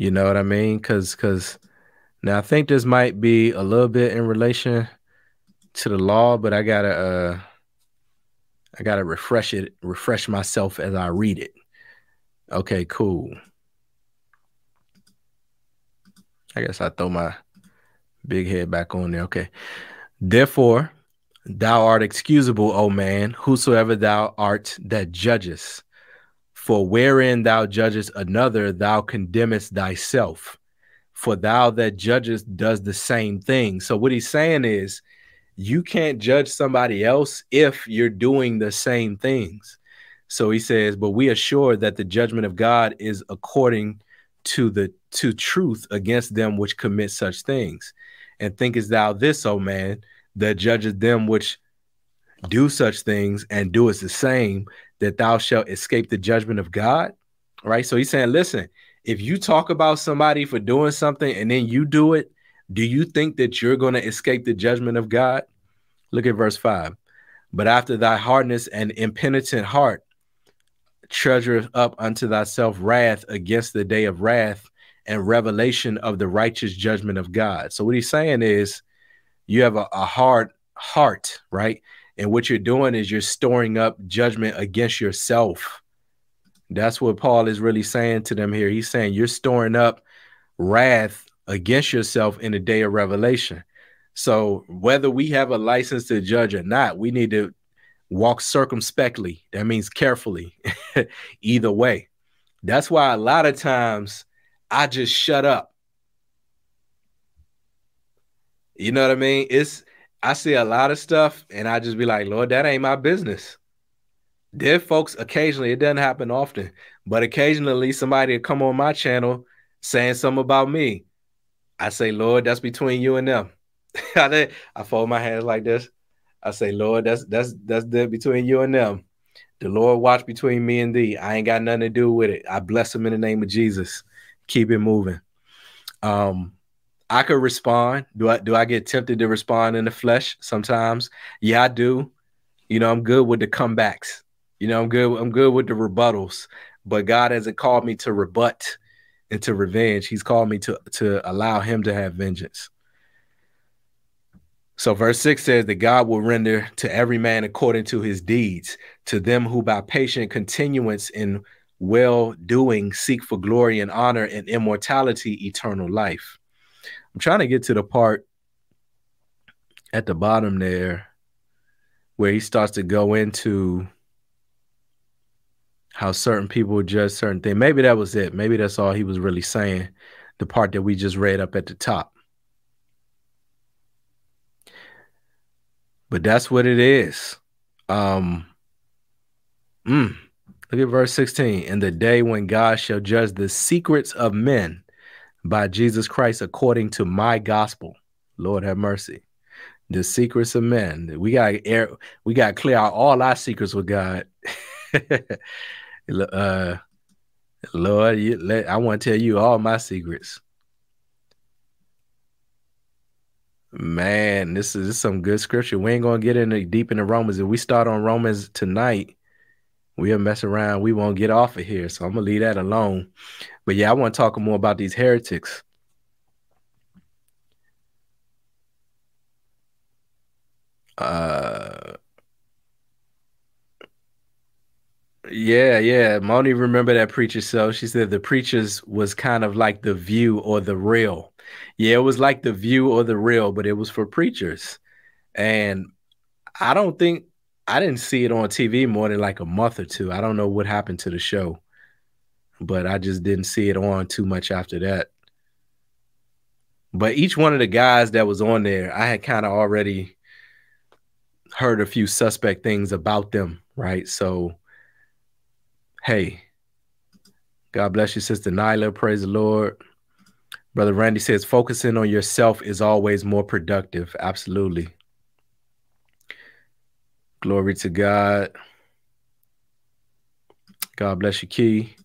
You know what I mean? Cause cause now I think this might be a little bit in relation to the law, but I gotta uh I gotta refresh it, refresh myself as I read it. Okay, cool. I guess I throw my big head back on there. Okay. Therefore, thou art excusable, O man, whosoever thou art that judgest. For wherein thou judgest another, thou condemnest thyself. For thou that judgest does the same thing. So, what he's saying is, you can't judge somebody else if you're doing the same things. So he says, but we are sure that the judgment of God is according to the to truth against them which commit such things. And thinkest thou this, O man, that judges them which do such things and do the same, that thou shalt escape the judgment of God. Right. So he's saying, listen, if you talk about somebody for doing something and then you do it, do you think that you're going to escape the judgment of God? Look at verse 5. But after thy hardness and impenitent heart, treasure up unto thyself wrath against the day of wrath and revelation of the righteous judgment of God. So, what he's saying is, you have a, a hard heart, right? And what you're doing is you're storing up judgment against yourself. That's what Paul is really saying to them here. He's saying you're storing up wrath against yourself in the day of revelation. So whether we have a license to judge or not, we need to walk circumspectly. That means carefully. Either way. That's why a lot of times I just shut up. You know what I mean? It's I see a lot of stuff and I just be like, Lord, that ain't my business. There, folks, occasionally, it doesn't happen often, but occasionally somebody will come on my channel saying something about me. I say, Lord, that's between you and them. I fold my hands like this. I say, Lord, that's that's that's the between you and them. The Lord watch between me and thee. I ain't got nothing to do with it. I bless him in the name of Jesus. Keep it moving. Um, I could respond. Do I do I get tempted to respond in the flesh sometimes? Yeah, I do. You know, I'm good with the comebacks. You know, I'm good. I'm good with the rebuttals. But God hasn't called me to rebut and to revenge. He's called me to to allow Him to have vengeance. So, verse 6 says that God will render to every man according to his deeds, to them who by patient continuance in well doing seek for glory and honor and immortality, eternal life. I'm trying to get to the part at the bottom there where he starts to go into how certain people judge certain things. Maybe that was it. Maybe that's all he was really saying. The part that we just read up at the top. But that's what it is. Um mm, look at verse 16. In the day when God shall judge the secrets of men by Jesus Christ according to my gospel. Lord have mercy. The secrets of men. We got air. We got clear out all our secrets with God. uh, Lord, you, let, I want to tell you all my secrets. Man, this is, this is some good scripture. We ain't gonna get into deep into Romans. If we start on Romans tonight, we'll mess around. We won't get off of here. So I'm gonna leave that alone. But yeah, I want to talk more about these heretics. Uh yeah, yeah. Moni remember that preacher so she said the preachers was kind of like the view or the real. Yeah, it was like the view or the real, but it was for preachers. And I don't think I didn't see it on TV more than like a month or two. I don't know what happened to the show but I just didn't see it on too much after that. But each one of the guys that was on there, I had kind of already heard a few suspect things about them, right? So, hey, God bless you, Sister Nyla. Praise the Lord. Brother Randy says, focusing on yourself is always more productive. Absolutely. Glory to God. God bless you, Key.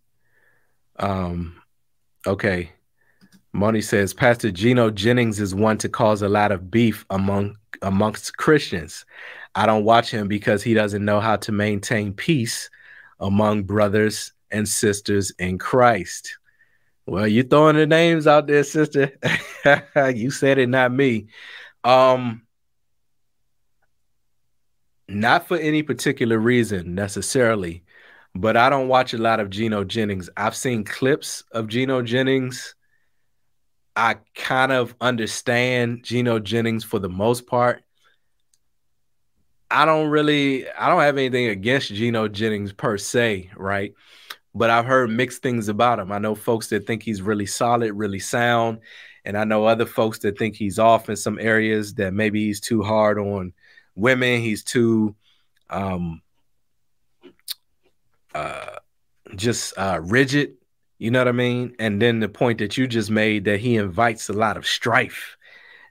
Um, okay. Moni says Pastor Gino Jennings is one to cause a lot of beef among amongst Christians. I don't watch him because he doesn't know how to maintain peace among brothers and sisters in Christ. Well, you throwing the names out there, sister. you said it, not me. Um, not for any particular reason necessarily, but I don't watch a lot of Gino Jennings. I've seen clips of Gino Jennings. I kind of understand Gino Jennings for the most part. I don't really I don't have anything against Gino Jennings per se, right? But I've heard mixed things about him. I know folks that think he's really solid, really sound, and I know other folks that think he's off in some areas that maybe he's too hard on women, he's too um uh just uh rigid, you know what I mean? And then the point that you just made that he invites a lot of strife.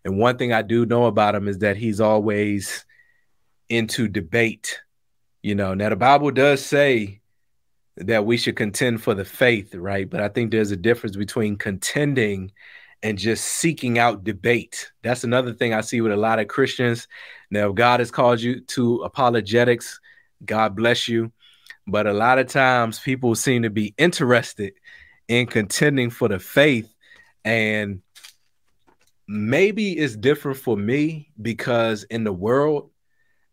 And one thing I do know about him is that he's always into debate. You know, now the Bible does say that we should contend for the faith, right? But I think there's a difference between contending and just seeking out debate. That's another thing I see with a lot of Christians. Now, God has called you to apologetics, God bless you. But a lot of times people seem to be interested in contending for the faith. And maybe it's different for me because in the world,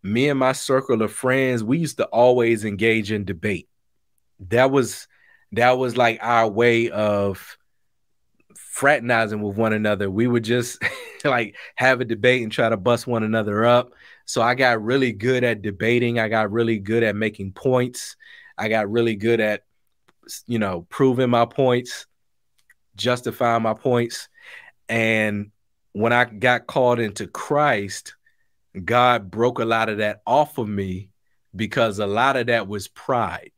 me and my circle of friends, we used to always engage in debate. That was that was like our way of fraternizing with one another. We would just like have a debate and try to bust one another up. So I got really good at debating. I got really good at making points. I got really good at you know proving my points, justifying my points. And when I got called into Christ, God broke a lot of that off of me because a lot of that was pride.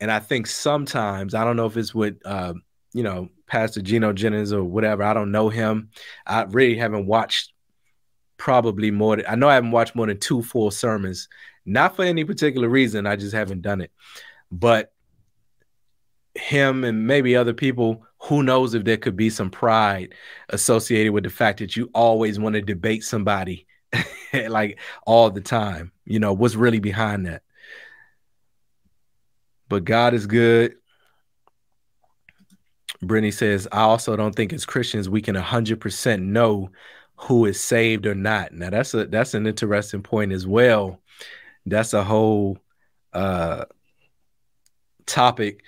And I think sometimes, I don't know if it's with, uh, you know, Pastor Gino Jennings or whatever. I don't know him. I really haven't watched probably more. Than, I know I haven't watched more than two full sermons, not for any particular reason. I just haven't done it. But him and maybe other people, who knows if there could be some pride associated with the fact that you always want to debate somebody like all the time. You know, what's really behind that? But God is good. Brittany says, I also don't think as Christians we can 100% know who is saved or not. Now that's a that's an interesting point as well. That's a whole uh topic.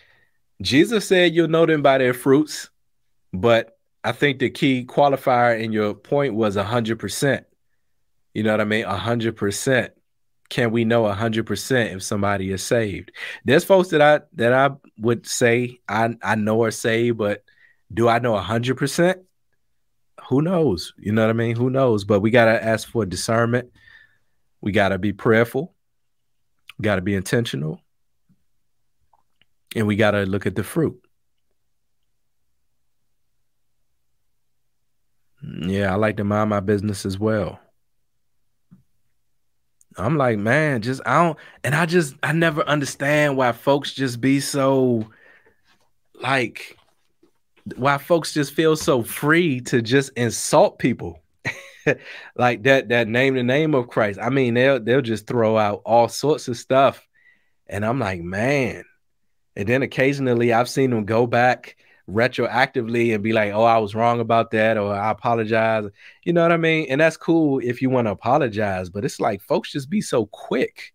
Jesus said you'll know them by their fruits, but I think the key qualifier in your point was 100%. You know what I mean? A hundred percent. Can we know a hundred percent if somebody is saved? There's folks that I that I would say I I know are saved, but do I know a hundred percent? Who knows? You know what I mean? Who knows? But we gotta ask for discernment. We gotta be prayerful. We gotta be intentional. And we gotta look at the fruit. Mm, yeah, I like to mind my business as well. I'm like, man, just I don't, and I just I never understand why folks just be so like why folks just feel so free to just insult people like that that name the name of Christ. I mean, they'll they'll just throw out all sorts of stuff. And I'm like, man. And then occasionally I've seen them go back retroactively and be like, oh, I was wrong about that, or I apologize. You know what I mean? And that's cool if you want to apologize, but it's like folks just be so quick.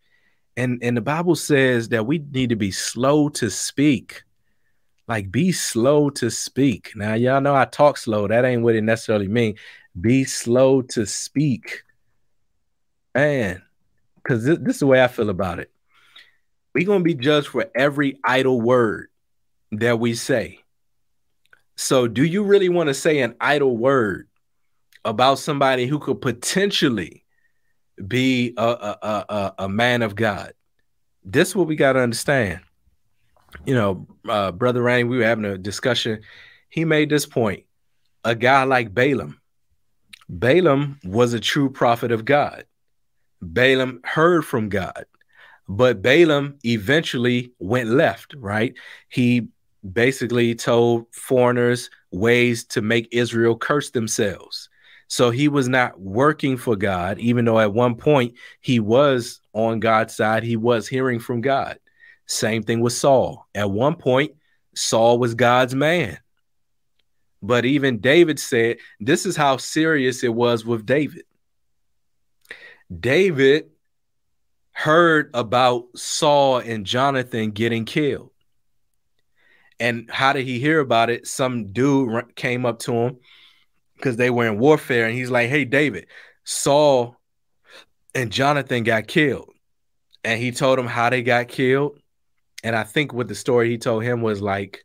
And and the Bible says that we need to be slow to speak. Like be slow to speak. Now, y'all know I talk slow. That ain't what it necessarily mean. Be slow to speak. Man, because this, this is the way I feel about it. We're gonna be judged for every idle word that we say. So, do you really want to say an idle word about somebody who could potentially be a, a, a, a man of God. This is what we got to understand. You know, uh, Brother Randy, we were having a discussion. He made this point. A guy like Balaam, Balaam was a true prophet of God. Balaam heard from God, but Balaam eventually went left, right? He basically told foreigners ways to make Israel curse themselves. So he was not working for God, even though at one point he was on God's side, he was hearing from God. Same thing with Saul. At one point, Saul was God's man. But even David said, this is how serious it was with David. David heard about Saul and Jonathan getting killed. And how did he hear about it? Some dude came up to him because they were in warfare, and he's like, "Hey, David, Saul and Jonathan got killed," and he told him how they got killed. And I think what the story he told him was like,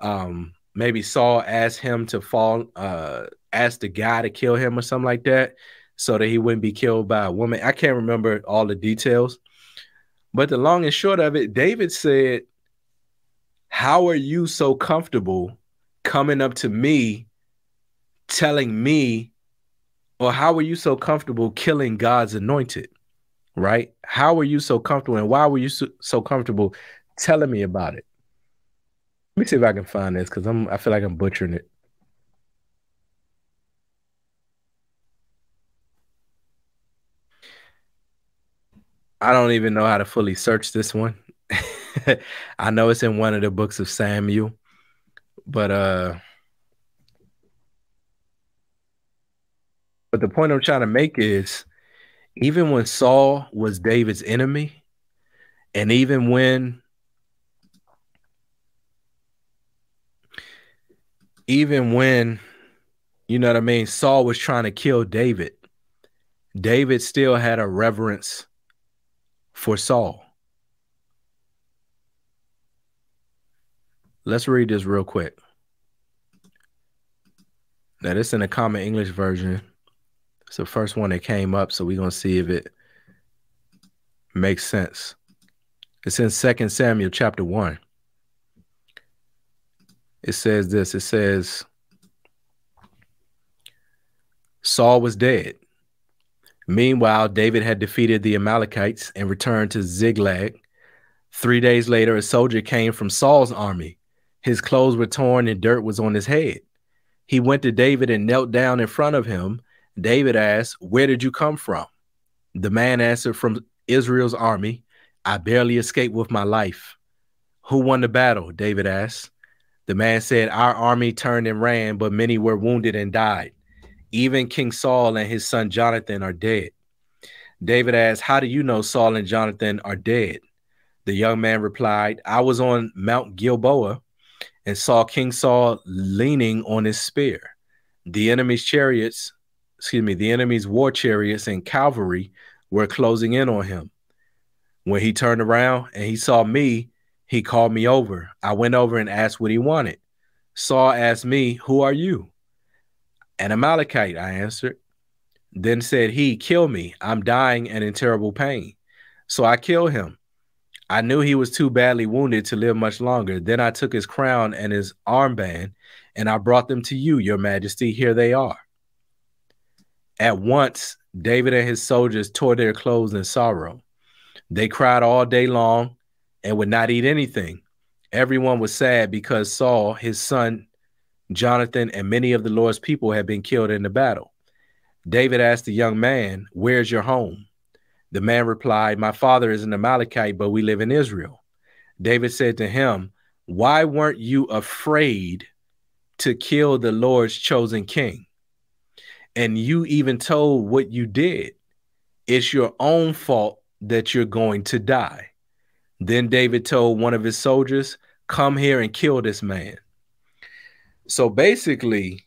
um, maybe Saul asked him to fall, uh, asked the guy to kill him or something like that, so that he wouldn't be killed by a woman. I can't remember all the details, but the long and short of it, David said, "How are you so comfortable coming up to me?" telling me, or how were you so comfortable killing God's anointed? Right? How were you so comfortable, and why were you so, so comfortable telling me about it? Let me see if I can find this because I'm I feel like I'm butchering it. I don't even know how to fully search this one. I know it's in one of the books of Samuel, but uh But the point I'm trying to make is even when Saul was David's enemy, and even when even when you know what I mean, Saul was trying to kill David, David still had a reverence for Saul. Let's read this real quick. Now, this in a common English version. It's the first one that came up, so we're gonna see if it makes sense. It's in Second Samuel chapter one. It says this. It says Saul was dead. Meanwhile, David had defeated the Amalekites and returned to Ziklag. Three days later, a soldier came from Saul's army. His clothes were torn and dirt was on his head. He went to David and knelt down in front of him David asked, Where did you come from? The man answered, From Israel's army. I barely escaped with my life. Who won the battle? David asked. The man said, Our army turned and ran, but many were wounded and died. Even King Saul and his son Jonathan are dead. David asked, How do you know Saul and Jonathan are dead? The young man replied, I was on Mount Gilboa and saw King Saul leaning on his spear. The enemy's chariots excuse me, the enemy's war chariots and cavalry were closing in on him. When he turned around and he saw me, he called me over. I went over and asked what he wanted. Saul asked me, Who are you? An Amalekite, I answered. Then said he, Kill me. I'm dying and in terrible pain. So I killed him. I knew he was too badly wounded to live much longer. Then I took his crown and his armband, and I brought them to you, your majesty. Here they are. At once, David and his soldiers tore their clothes in sorrow. They cried all day long and would not eat anything. Everyone was sad because Saul, his son, Jonathan, and many of the Lord's people had been killed in the battle. David asked the young man, Where's your home? The man replied, My father is an Amalekite, but we live in Israel. David said to him, Why weren't you afraid to kill the Lord's chosen king? and you even told what you did, it's your own fault that you're going to die. Then David told one of his soldiers, Come here and kill this man. So basically,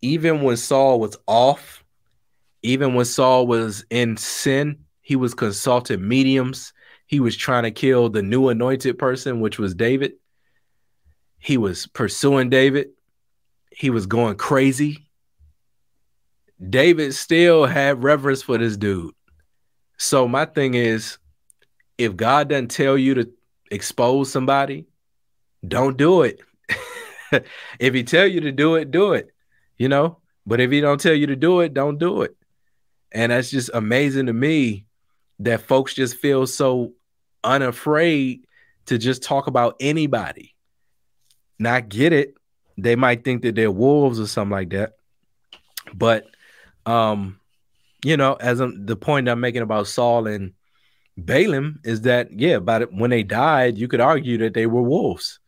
even when Saul was off, even when Saul was in sin, he was consulting mediums. He was trying to kill the new anointed person, which was David. He was pursuing David. He was going crazy David still had reverence for this dude. So my thing is, if God doesn't tell you to expose somebody, don't do it. if he tell you to do it, do it. You know, but if he don't tell you to do it, don't do it. And that's just amazing to me that folks just feel so unafraid to just talk about anybody. Not get it. They might think that they're wolves or something like that. But um, you know, as I'm, the point I'm making about Saul and Balaam is that yeah, about it, when they died, you could argue that they were wolves.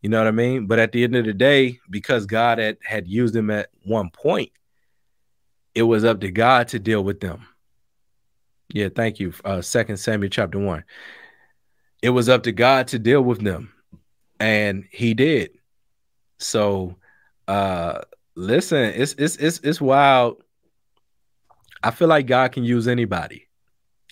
You know what I mean? But at the end of the day, because God had, had used them at one point, it was up to God to deal with them. Yeah, thank you. Uh Second Samuel chapter one. It was up to God to deal with them, and He did. So, uh, listen, it's it's it's it's wild. I feel like God can use anybody.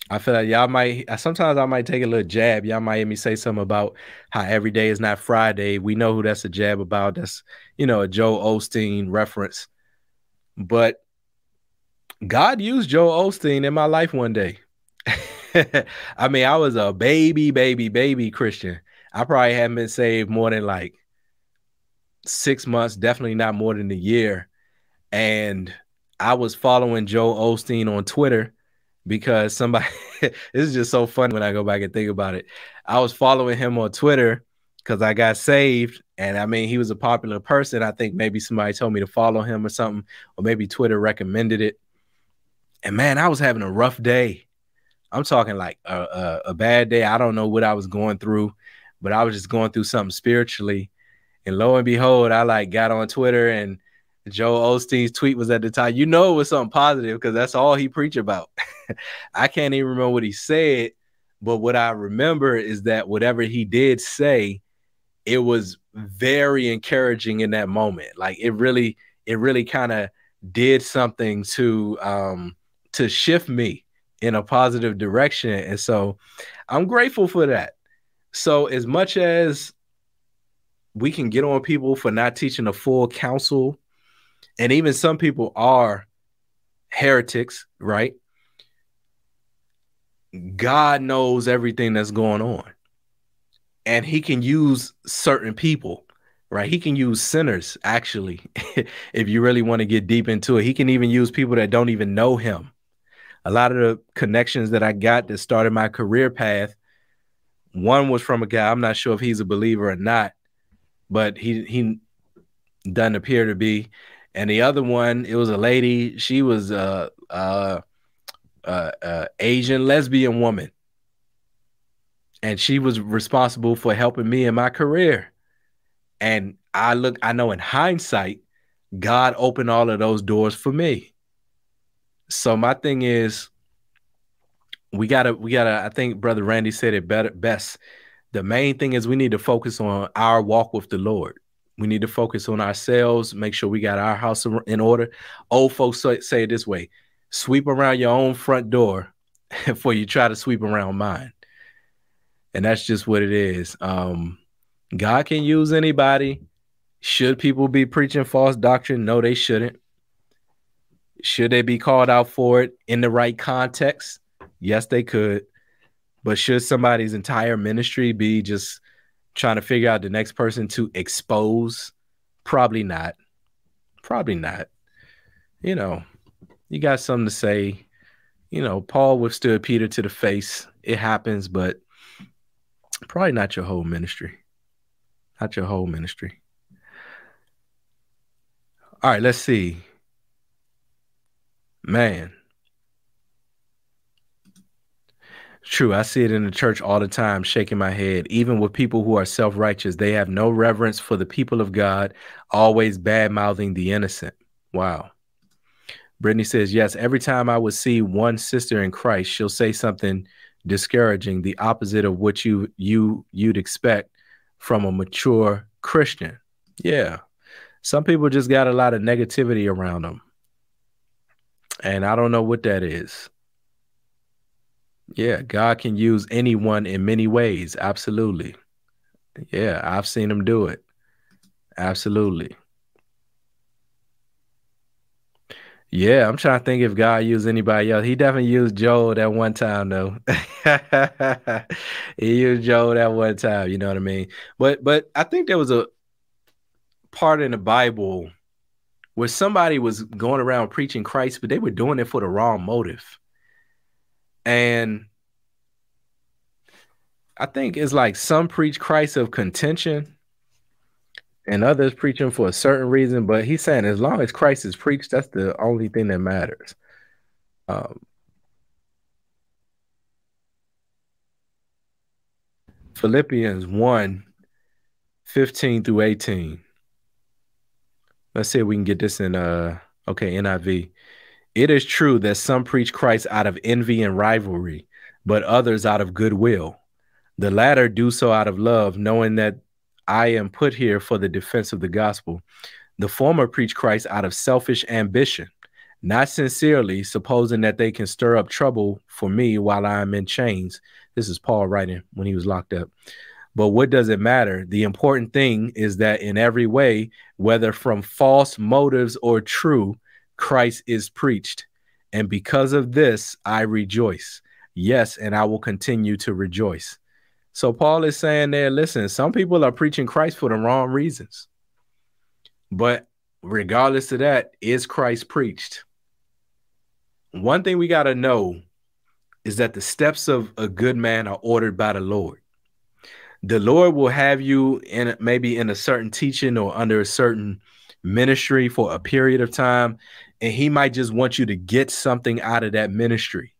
I feel like y'all might sometimes I might take a little jab. Y'all might hear me say something about how every day is not Friday. We know who that's a jab about. That's you know a Joel Osteen reference. But God used Joel Osteen in my life one day. I mean, I was a baby, baby, baby Christian. I probably haven't been saved more than like six months, definitely not more than a year. And I was following Joel Osteen on Twitter because somebody this is just so funny when I go back and think about it. I was following him on Twitter because I got saved. And I mean, he was a popular person. I think maybe somebody told me to follow him or something, or maybe Twitter recommended it. And man, I was having a rough day. I'm talking like a, a, a bad day. I don't know what I was going through, but I was just going through something spiritually. And lo and behold, I like got on Twitter and Joel Osteen's tweet was at the time. You know it was something positive because that's all he preached about. I can't even remember what he said, but what I remember is that whatever he did say, it was very encouraging in that moment. Like it really, it really kind of did something to um to shift me in a positive direction. And so I'm grateful for that. So as much as we can get on people for not teaching a full counsel and even some people are heretics, right? God knows everything that's going on. And he can use certain people, right? He can use sinners, actually, if you really want to get deep into it. He can even use people that don't even know him. A lot of the connections that I got that started my career path, one was from a guy, I'm not sure if he's a believer or not, but he he doesn't appear to be. And the other one it was a lady she was a, a, a, asian lesbian woman. And she was responsible for helping me in my career. And i look i know in hindsight god opened all of those doors for me so my thing is we gotta we gotta i think brother randy said it better best the main thing is we need to focus on our walk with the lord we need to focus on ourselves, make sure we got our house in order. Old folks say it this way sweep around your own front door before you try to sweep around mine. And that's just what it is. Um, God can use anybody. Should people be preaching false doctrine? No, they shouldn't. Should they be called out for it in the right context? Yes, they could. But should somebody's entire ministry be just trying to figure out the next person to expose? Probably not. Probably not. You know, you got something to say. You know, Paul withstood Peter to the face. It happens, but probably not your whole ministry. Not your whole ministry. All right, let's see. Man, True, I see it in the church all the time, shaking my head. Even with people who are self righteous, they have no reverence for the people of God, always bad mouthing the innocent. Wow. Brittany says, Yes, every time I would see one sister in Christ, she'll say something discouraging, the opposite of what you you you'd expect from a mature Christian. Yeah. Some people just got a lot of negativity around them. And I don't know what that is. Yeah, God can use anyone in many ways. Absolutely. Yeah, I've seen him do it. Absolutely. Yeah, I'm trying to think if God used anybody else. He definitely used Joel that one time though. he used Joel that one time, you know what I mean? But but I think there was a part in the Bible where somebody was going around preaching Christ, but they were doing it for the wrong motive. And I think it's like some preach Christ of contention and others preach him for a certain reason. But he's saying as long as Christ is preached, that's the only thing that matters. Um, Philippians 1 15 through 18. Let's see if we can get this in uh okay, NIV. It is true that some preach Christ out of envy and rivalry, but others out of goodwill. The latter do so out of love, knowing that I am put here for the defense of the gospel. The former preach Christ out of selfish ambition, not sincerely, supposing that they can stir up trouble for me while I am in chains. This is Paul writing when he was locked up. But what does it matter? The important thing is that in every way, whether from false motives or true, Christ is preached. And because of this, I rejoice. Yes, and I will continue to rejoice. So Paul is saying there, listen, some people are preaching Christ for the wrong reasons. But regardless of that, is Christ preached? One thing we got to know is that the steps of a good man are ordered by the Lord. The Lord will have you in maybe in a certain teaching or under a certain ministry for a period of time, and he might just want you to get something out of that ministry.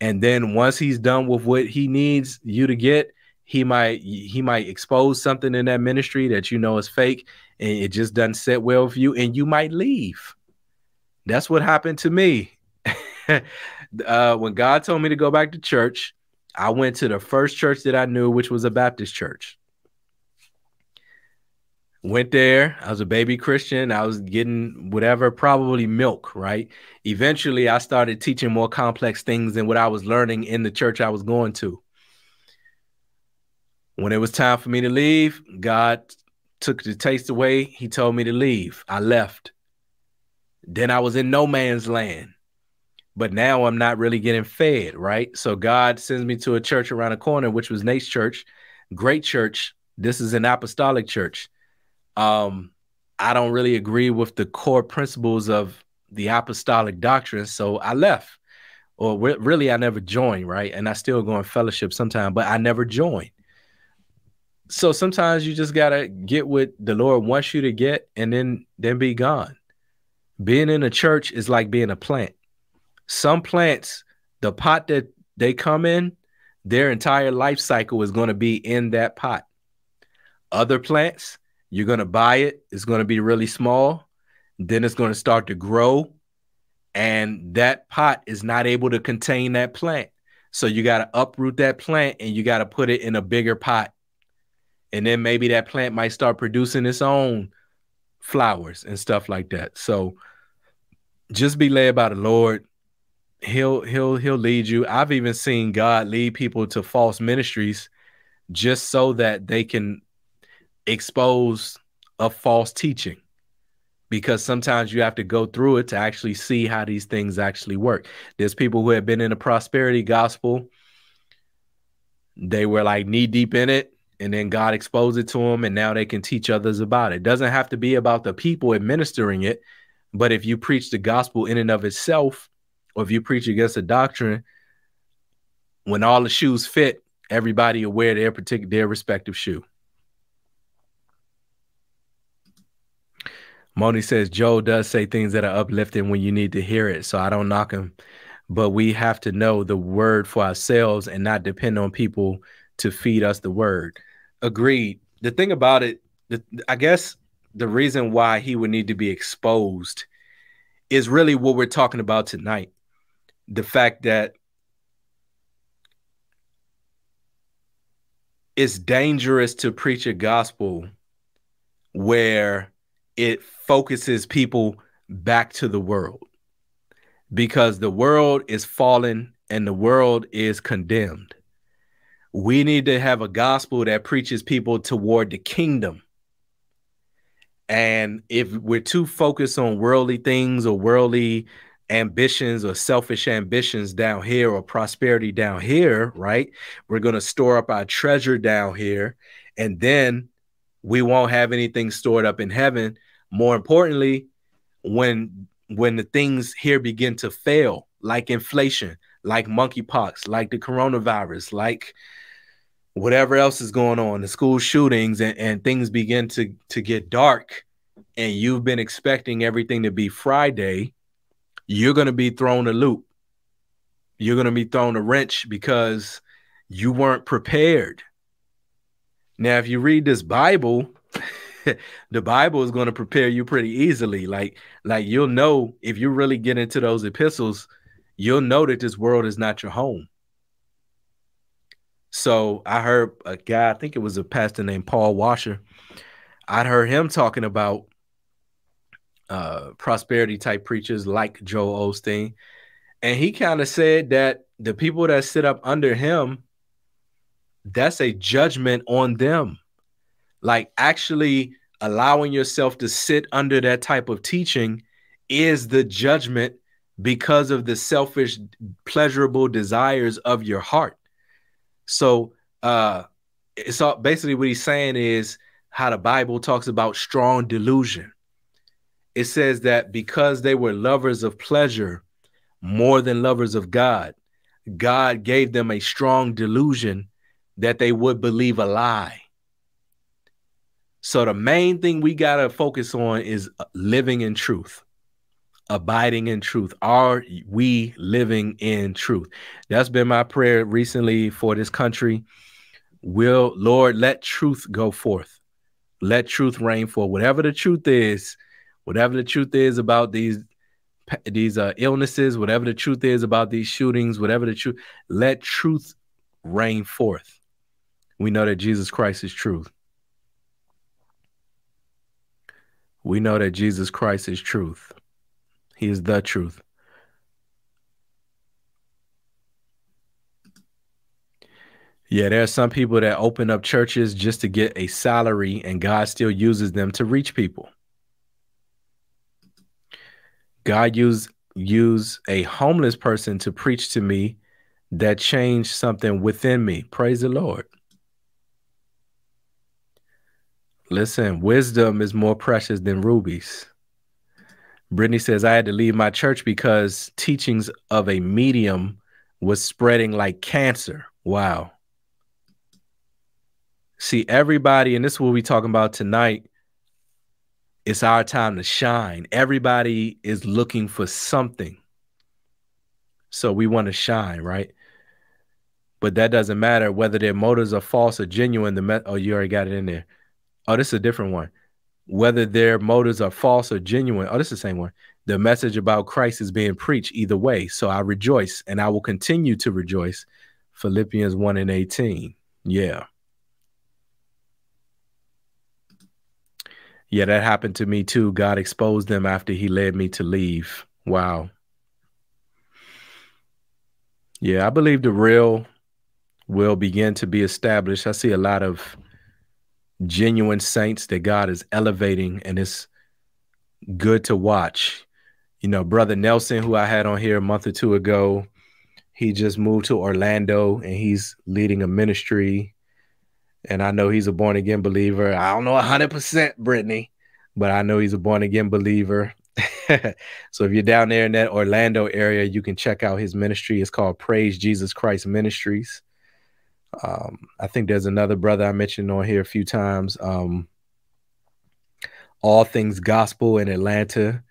And then once he's done with what he needs you to get, he might he might expose something in that ministry that you know is fake and it just doesn't sit well with you and you might leave. That's what happened to me. uh, when God told me to go back to church, I went to the first church that I knew, which was a Baptist church. Went there. I was a baby Christian. I was getting whatever, probably milk, right? Eventually, I started teaching more complex things than what I was learning in the church I was going to. When it was time for me to leave, God took the taste away. He told me to leave. I left. Then I was in no man's land. But now I'm not really getting fed, right? So God sends me to a church around the corner, which was Nate's church. Great church. This is an apostolic church um, I don't really agree with the core principles of the apostolic doctrine, so I left. Or re- really, I never joined, right? And I still go in fellowship sometimes, but I never joined. So sometimes you just gotta get what the Lord wants you to get, and then then be gone. Being in a church is like being a plant. Some plants, the pot that they come in, their entire life cycle is going to be in that pot. Other plants, you're going to buy it, it's going to be really small, then it's going to start to grow, and that pot is not able to contain that plant. So you got to uproot that plant and you got to put it in a bigger pot. And then maybe that plant might start producing its own flowers and stuff like that. So just be led by the Lord. He'll he'll he'll lead you. I've even seen God lead people to false ministries just so that they can expose a false teaching because sometimes you have to go through it to actually see how these things actually work. There's people who have been in the prosperity gospel, they were like knee deep in it, and then God exposed it to them, and now they can teach others about it. it doesn't have to be about the people administering it, but if you preach the gospel in and of itself, or if you preach against a doctrine, when all the shoes fit, everybody will wear their particular their respective shoe. Moni says Joe does say things that are uplifting when you need to hear it. So I don't knock him, but we have to know the word for ourselves and not depend on people to feed us the word. Agreed. The thing about it, the, I guess the reason why he would need to be exposed is really what we're talking about tonight. The fact that it's dangerous to preach a gospel where it focuses people back to the world because the world is fallen and the world is condemned. We need to have a gospel that preaches people toward the kingdom. And if we're too focused on worldly things or worldly ambitions or selfish ambitions down here or prosperity down here, right? We're going to store up our treasure down here and then we won't have anything stored up in heaven. More importantly, when when the things here begin to fail, like inflation, like monkeypox, like the coronavirus, like whatever else is going on, the school shootings, and, and things begin to, to get dark, and you've been expecting everything to be Friday, you're going to be thrown a loop. You're going to be thrown a wrench because you weren't prepared. Now, if you read this Bible, the Bible is going to prepare you pretty easily. Like, like you'll know if you really get into those epistles, you'll know that this world is not your home. So I heard a guy, I think it was a pastor named Paul Washer. I'd heard him talking about uh, prosperity type preachers like Joel Osteen. And he kind of said that the people that sit up under him, that's a judgment on them. Like actually allowing yourself to sit under that type of teaching is the judgment because of the selfish, pleasurable desires of your heart. So uh it's all basically what he's saying is how the Bible talks about strong delusion. It says that because they were lovers of pleasure more than lovers of God, God gave them a strong delusion that they would believe a lie. So the main thing we got to focus on is living in truth abiding in truth? Are we living in truth? That's been my prayer recently for this country. Will Lord let truth go forth? Let truth reign for whatever the truth is, whatever the truth is about these these uh, illnesses, whatever the truth is about these shootings, whatever the truth, let truth reign forth. We know that Jesus Christ is truth. We know that Jesus Christ is truth. He is the truth. Yeah, there are some people that open up churches just to get a salary, and God still uses them to reach people. God used use a homeless person to preach to me that changed something within me. Praise the Lord. Listen, wisdom is more precious than rubies. Brittany says, I had to leave my church because teachings of a medium was spreading like cancer. Wow. See, everybody, and this is what we're talking about tonight. It's our time to shine. Everybody is looking for something. So we want to shine, right? But that doesn't matter whether their motives are false or genuine. The me- oh, you already got it in there. Oh, this is a different one whether their motives are false or genuine. Oh, this is the same one. The message about Christ is being preached either way. So I rejoice and I will continue to rejoice. Philippians 1 and 18. Yeah. Yeah, that happened to me too. God exposed them after he led me to leave. Wow. Yeah, I believe the real will begin to be established. I see a lot of genuine saints that God is elevating, and it's good to watch. You know, Brother Nelson, who I had on here a month or two ago, he just moved to Orlando and he's leading a ministry. And I know he's a born again believer. I don't know 100%, Brittany, but I know he's a born again believer. so if you're down there in that Orlando area, you can check out his ministry. It's called Praise Jesus Christ Ministries. Um, I think there's another brother I mentioned on here a few times. Um, All Things Gospel in Atlanta.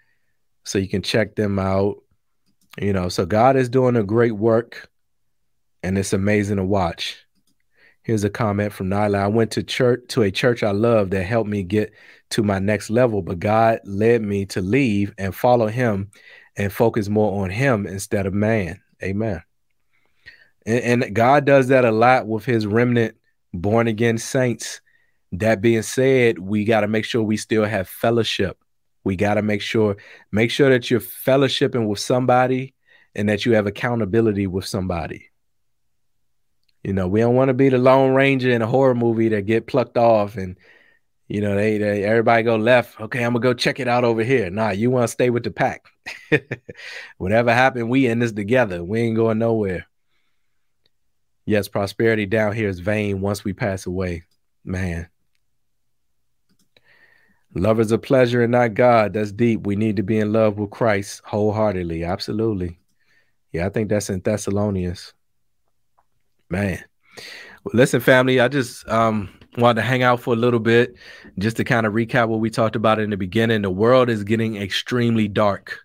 So you can check them out. You know, so God is doing a great work and it's amazing to watch. Here's a comment from Nyla. I went to church to a church I love that helped me get to my next level, but God led me to leave and follow him and focus more on him instead of man. Amen. And, and God does that a lot with his remnant born again saints. That being said, we got to make sure we still have fellowship. We got to make sure make sure that you're fellowshipping with somebody and that you have accountability with somebody. You know, we don't want to be the lone ranger in a horror movie that get plucked off and you know, they, they everybody go left. Okay, I'm gonna go check it out over here. Nah, you want to stay with the pack. Whatever happened, we in this together. We ain't going nowhere. Yes, prosperity down here is vain once we pass away. Man. Love is a pleasure and not God. That's deep. We need to be in love with Christ wholeheartedly. Absolutely. Yeah, I think that's in Thessalonians. Man. Well, listen, family, I just um wanted to hang out for a little bit just to kind of recap what we talked about in the beginning. The world is getting extremely dark.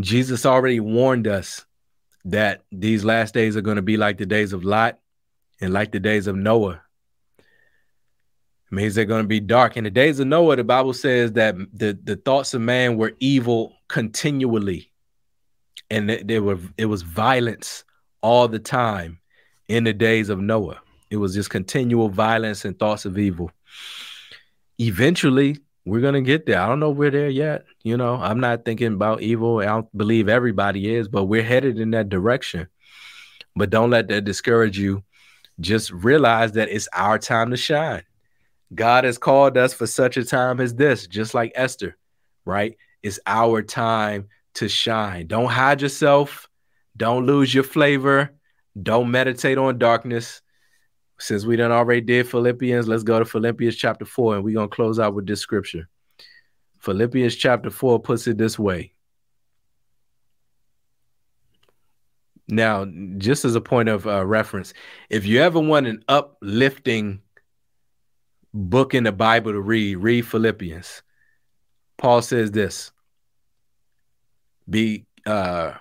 Jesus already warned us that these last days are going to be like the days of Lot and like the days of Noah. It means they're going to be dark. In the days of Noah, the Bible says that the, the thoughts of man were evil continually. And there were it was violence all the time in the days of Noah. It was just continual violence and thoughts of evil. Eventually, we're gonna get there. I don't know we're there yet. You know, I'm not thinking about evil. I don't believe everybody is, but we're headed in that direction. But don't let that discourage you. Just realize that it's our time to shine. God has called us for such a time as this, just like Esther, right? It's our time to shine. Don't hide yourself. Don't lose your flavor. Don't meditate on darkness. Since we done already did Philippians, let's go to Philippians chapter 4 and we're going to close out with this scripture. Philippians chapter 4 puts it this way. Now, just as a point of uh, reference, if you ever want an uplifting book in the Bible to read, read Philippians. Paul says this be uh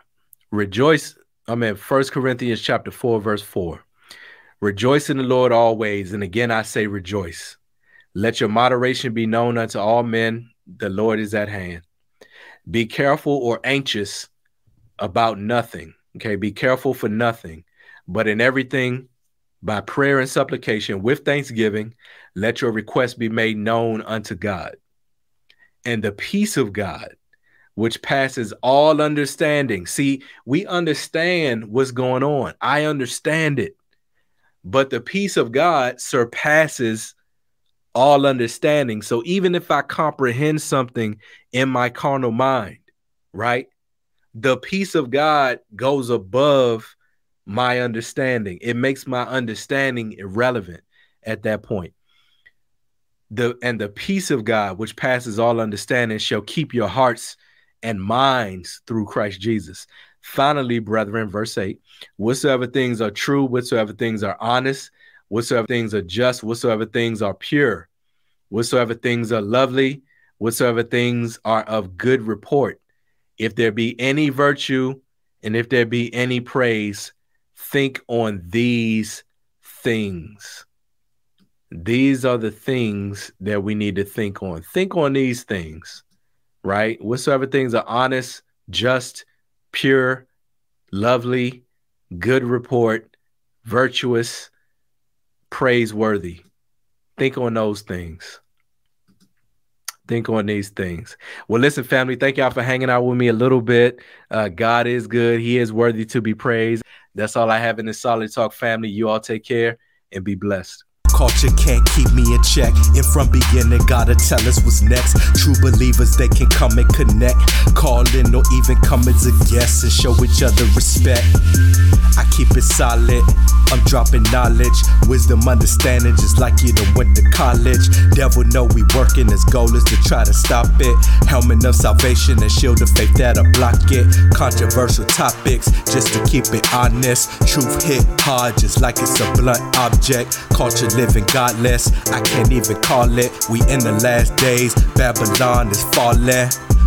rejoice. I mean, First Corinthians chapter 4, verse 4. Rejoice in the Lord always. And again, I say rejoice. Let your moderation be known unto all men. The Lord is at hand. Be careful or anxious about nothing. Okay. Be careful for nothing, but in everything, by prayer and supplication with thanksgiving, let your request be made known unto God. And the peace of God, which passes all understanding. See, we understand what's going on. I understand it but the peace of God surpasses all understanding. So even if I comprehend something in my carnal mind, right? The peace of God goes above my understanding. It makes my understanding irrelevant at that point. The and the peace of God, which passes all understanding, shall keep your hearts and minds through Christ Jesus. Finally, brethren, verse 8 whatsoever things are true, whatsoever things are honest, whatsoever things are just, whatsoever things are pure, whatsoever things are lovely, whatsoever things are of good report. If there be any virtue and if there be any praise, think on these things. These are the things that we need to think on. Think on these things, right? Whatsoever things are honest, just, pure, lovely, good report, virtuous, praiseworthy. Think on those things. Think on these things. Well, listen, family, thank y'all for hanging out with me a little bit. Uh, God is good. He is worthy to be praised. That's all I have in this solid talk family. You all take care and be blessed. Culture can't keep me in check. And from beginning, gotta tell us what's next. True believers, they can come and connect. Call in or even come as a guest and show each other respect. I keep it solid. I'm dropping knowledge, wisdom, understanding, just like you done went to college. Devil know we working, his goal is to try to stop it. Helmet of salvation and shield of faith that'll block it. Controversial topics, just to keep it honest. Truth hit hard, just like it's a blunt object. Culture living godless, I can't even call it. We in the last days, Babylon is falling.